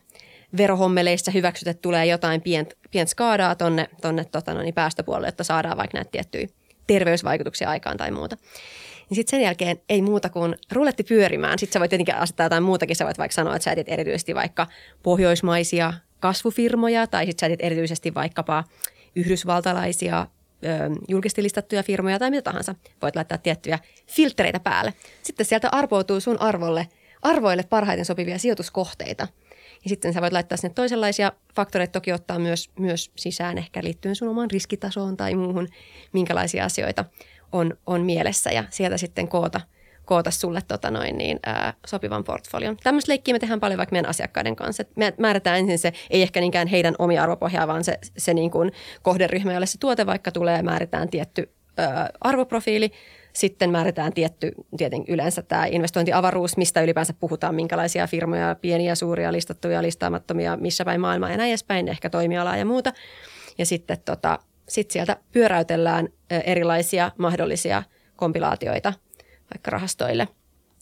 verohommeleissa hyväksyt, että tulee jotain pientä pient skaadaa tonne, tonne tota, no niin päästöpuolelle, että saadaan vaikka näitä tiettyjä terveysvaikutuksia aikaan tai muuta. Niin sitten sen jälkeen ei muuta kuin ruletti pyörimään. Sitten sä voit tietenkin asettaa jotain muutakin. Sä voit vaikka sanoa, että sä etit erityisesti vaikka pohjoismaisia kasvufirmoja tai sitten sä etit erityisesti vaikkapa yhdysvaltalaisia julkisesti listattuja firmoja tai mitä tahansa. Voit laittaa tiettyjä filtreitä päälle. Sitten sieltä arvoutuu sun arvolle, arvoille parhaiten sopivia sijoituskohteita – ja sitten sä voit laittaa sinne toisenlaisia faktoreita toki ottaa myös, myös sisään ehkä liittyen sun omaan riskitasoon tai muuhun, minkälaisia asioita on, on mielessä ja sieltä sitten koota, koota sulle tota noin niin, ää, sopivan portfolion. Tämmöistä leikkiä me tehdään paljon vaikka meidän asiakkaiden kanssa. Et me määrätään ensin se, ei ehkä niinkään heidän omia arvopohjaa, vaan se, se niin kuin kohderyhmä, jolle se tuote vaikka tulee, määritään tietty ää, arvoprofiili – sitten määritään tietty, tietenkin yleensä tämä investointiavaruus, mistä ylipäänsä puhutaan, minkälaisia firmoja, pieniä, suuria, listattuja, listaamattomia, missä päin maailmaa ja näin edespäin, ehkä toimialaa ja muuta. Ja sitten tota, sit sieltä pyöräytellään erilaisia mahdollisia kompilaatioita vaikka rahastoille –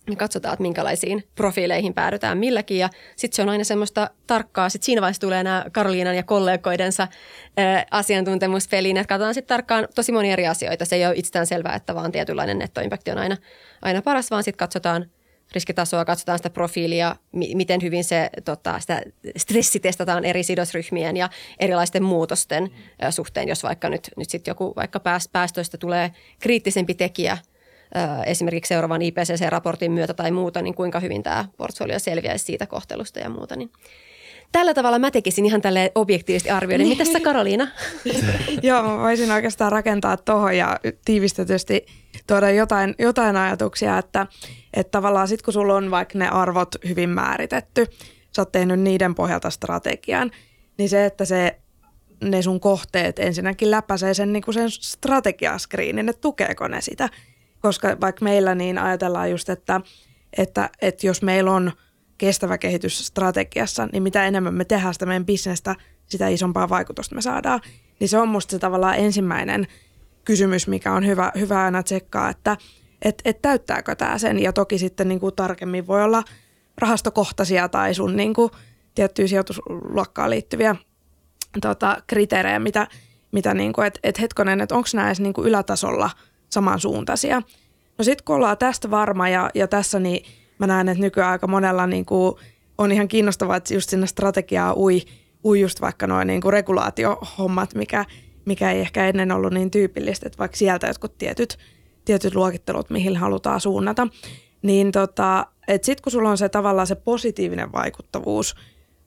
niin katsotaan, että minkälaisiin profiileihin päädytään milläkin. Ja sitten se on aina semmoista tarkkaa. Sitten siinä vaiheessa tulee nämä Karoliinan ja kollegoidensa asiantuntemuspeliin. Että katsotaan sitten tarkkaan tosi monia eri asioita. Se ei ole itsestään selvää, että vaan tietynlainen nettoimpakti on aina, aina paras, vaan sitten katsotaan riskitasoa, katsotaan sitä profiilia, mi- miten hyvin se tota, sitä stressitestataan eri sidosryhmien ja erilaisten muutosten mm. suhteen. Jos vaikka nyt, nyt sitten joku vaikka päästöistä tulee kriittisempi tekijä – esimerkiksi seuraavan IPCC-raportin myötä tai muuta, niin kuinka hyvin tämä portfolio selviäisi siitä kohtelusta ja muuta. Niin tällä tavalla mä tekisin ihan tälle objektiivisesti arvioiden. Mitäs sä Karoliina? Joo, mä voisin oikeastaan rakentaa tuohon ja tiivistetysti tuoda jotain, jotain ajatuksia, että, että tavallaan sit kun sulla on vaikka ne arvot hyvin määritetty, sä oot tehnyt niiden pohjalta strategian, niin se, että se ne sun kohteet ensinnäkin läpäisee sen, niin kuin sen strategiaskriinin, että tukeeko ne sitä – koska vaikka meillä niin ajatellaan just, että, että, että jos meillä on kestävä kehitys strategiassa, niin mitä enemmän me tehdään sitä meidän bisnestä, sitä isompaa vaikutusta me saadaan. Niin se on musta se tavallaan ensimmäinen kysymys, mikä on hyvä, hyvä aina tsekkaa, että et, et täyttääkö tämä sen. Ja toki sitten niin kuin tarkemmin voi olla rahastokohtaisia tai sun niin kuin tiettyjä sijoitusluokkaan liittyviä tota, kriteerejä, mitä, mitä niin kuin, että et hetkonen, että onko nämä edes niin kuin ylätasolla – samansuuntaisia. No sitten kun ollaan tästä varma ja, ja tässä niin mä näen, että nykyään aika monella niin kuin on ihan kiinnostavaa, että just sinne strategiaa ui, ui just vaikka noin niin kuin regulaatiohommat, mikä, mikä ei ehkä ennen ollut niin tyypillistä, että vaikka sieltä jotkut tietyt, tietyt luokittelut, mihin halutaan suunnata. Niin tota, sitten kun sulla on se tavallaan se positiivinen vaikuttavuus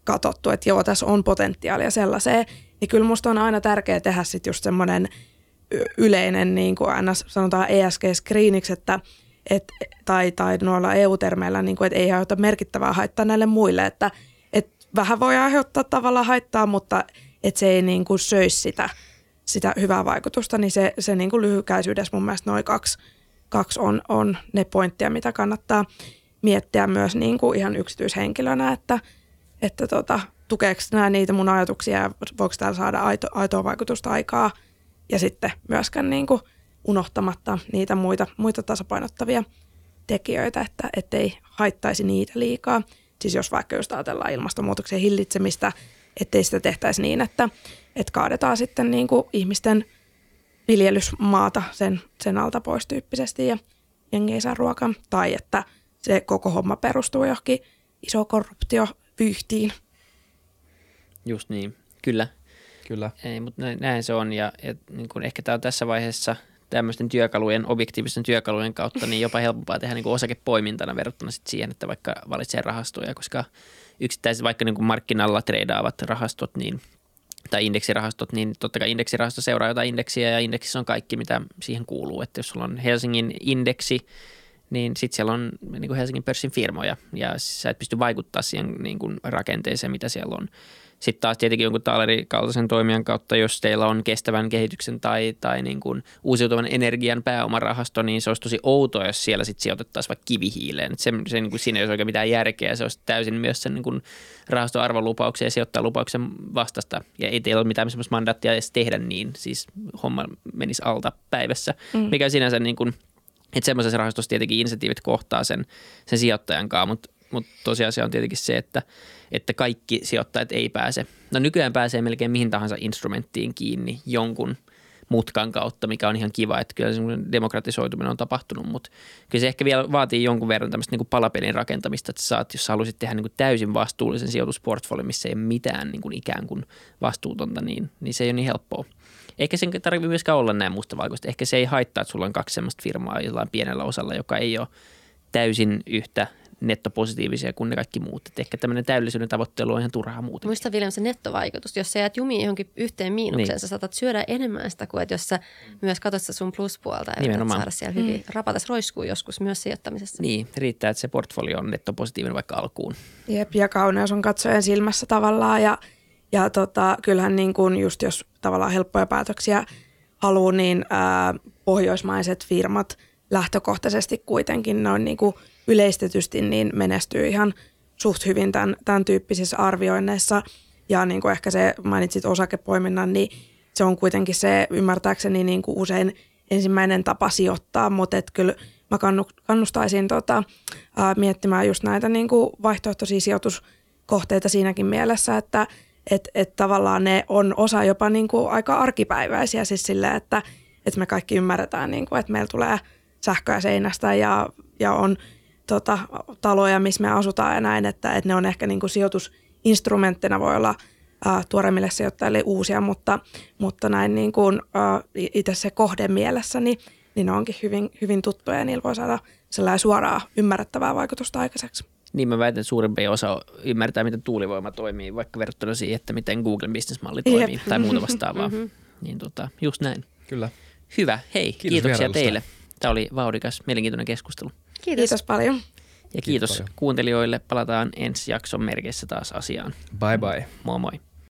katsottu, että joo, tässä on potentiaalia sellaiseen, niin kyllä musta on aina tärkeää tehdä sitten just semmoinen – yleinen niin kuin aina sanotaan ESG-screeniksi, että et, tai, tai noilla EU-termeillä, niin kuin, että ei aiheuta merkittävää haittaa näille muille, että et vähän voi aiheuttaa tavallaan haittaa, mutta että se ei niin kuin söisi sitä, sitä hyvää vaikutusta, niin se, se niin kuin lyhykäisyydessä mun mielestä noin kaksi, kaksi on, on ne pointtia, mitä kannattaa miettiä myös niin kuin ihan yksityishenkilönä, että, että tota, tukeeko nämä niitä mun ajatuksia ja voiko täällä saada aito, aitoa vaikutusta aikaa – ja sitten myöskään niin kuin unohtamatta niitä muita, muita tasapainottavia tekijöitä, että ettei haittaisi niitä liikaa. Siis jos vaikka just ajatellaan ilmastonmuutoksen hillitsemistä, ettei sitä tehtäisi niin, että, että kaadetaan sitten niin kuin ihmisten viljelysmaata sen, sen alta pois tyyppisesti ja jengi ei saa ruokaa, tai että se koko homma perustuu johonkin iso korruptiovyyhtiin. Just niin, kyllä. Kyllä. Ei, mutta näin, näin se on ja, ja niin kuin ehkä tämä on tässä vaiheessa tämmöisten työkalujen, objektiivisten työkalujen kautta niin jopa helpompaa tehdä niin kuin osakepoimintana verrattuna sit siihen, että vaikka valitsee rahastoja, koska yksittäiset vaikka niin kuin markkinalla treidaavat rahastot, niin tai indeksirahastot, niin totta kai indeksirahasto seuraa jotain indeksiä ja indeksissä on kaikki, mitä siihen kuuluu. Että jos sulla on Helsingin indeksi, niin sitten siellä on niin kuin Helsingin pörssin firmoja ja sä et pysty vaikuttaa siihen niin kuin rakenteeseen, mitä siellä on. Sitten taas tietenkin jonkun taalerin kaltaisen toimijan kautta, jos teillä on kestävän kehityksen tai, tai niin kuin uusiutuvan energian pääomarahasto, niin se olisi tosi outoa, jos siellä sitten sijoitettaisiin vaikka kivihiileen. Et se, se niin kuin siinä ei olisi oikein mitään järkeä. Se olisi täysin myös sen niin kuin rahaston arvolupauksen ja sijoittaa lupauksen vastasta. Ja ei teillä ole mitään sellaista mandaattia edes tehdä niin. Siis homma menisi alta päivässä, mm. mikä sinänsä niin kuin, että semmoisessa rahastossa tietenkin insentiivit kohtaa sen, sen sijoittajan kanssa, mutta mutta tosiasia on tietenkin se, että, että kaikki sijoittajat ei pääse. No nykyään pääsee melkein mihin tahansa instrumenttiin kiinni jonkun mutkan kautta, mikä on ihan kiva, että kyllä demokratisoituminen on tapahtunut, mutta kyllä se ehkä vielä vaatii jonkun verran tämmöistä niin kuin palapelin rakentamista, että saat, jos sä haluaisit tehdä niin kuin täysin vastuullisen sijoitusportfolio, missä ei ole mitään niin kuin ikään kuin vastuutonta, niin, niin se ei ole niin helppoa. Eikä sen tarvitse myöskään olla näin mustavalkoista. Ehkä se ei haittaa, että sulla on kaksi sellaista firmaa jollain pienellä osalla, joka ei ole täysin yhtä nettopositiivisia kuin ne kaikki muut. Et ehkä tämmöinen täydellisyyden tavoittelu on ihan turhaa muuten. Muista vielä se nettovaikutus. Jos sä jäät jumiin johonkin yhteen miinukseen, niin. sä saatat syödä enemmän sitä kuin, että jos sä myös katsot sun pluspuolta ja Nimenomaan. saada siellä hyvin mm. rapatas roiskuu joskus myös sijoittamisessa. Niin, riittää, että se portfolio on nettopositiivinen vaikka alkuun. Jep, ja kauneus on katsojen silmässä tavallaan ja, ja tota, kyllähän niin kuin just jos tavallaan helppoja päätöksiä haluaa, niin ää, pohjoismaiset firmat lähtökohtaisesti kuitenkin ne on niin kuin – yleistetysti niin menestyy ihan suht hyvin tämän, tämän tyyppisissä arvioinneissa. Ja niin kuin ehkä se mainitsit osakepoiminnan, niin se on kuitenkin se ymmärtääkseni niin kuin usein ensimmäinen tapa sijoittaa, mutta et kyllä mä kannustaisin tota, ää, miettimään just näitä niin kuin vaihtoehtoisia sijoituskohteita siinäkin mielessä, että et, et tavallaan ne on osa jopa niin kuin aika arkipäiväisiä siis sille, että et me kaikki ymmärretään, niin kuin, että meillä tulee sähköä seinästä ja, ja on tota, taloja, missä me asutaan ja näin, että, että ne on ehkä niin kuin sijoitusinstrumenttina voi olla ää, tuoremmille sijoittajille uusia, mutta, mutta näin niin kuin, ää, itse se kohde mielessä, niin, niin ne onkin hyvin, hyvin tuttuja ja niillä voi saada sellainen suoraa ymmärrettävää vaikutusta aikaiseksi. Niin mä väitän, että suurempi osa ymmärtää, miten tuulivoima toimii, vaikka verrattuna siihen, että miten Google business-malli toimii Jep. tai muuta vastaavaa. mm-hmm. Niin tota, just näin. Kyllä. Hyvä. Hei, Kiitos kiitoksia teille. Tämä oli vauhdikas, mielenkiintoinen keskustelu. Kiitos. Kiitos paljon. Ja kiitos, kiitos paljon. kuuntelijoille. Palataan ensi jakson merkeissä taas asiaan. Bye bye. Moi moi.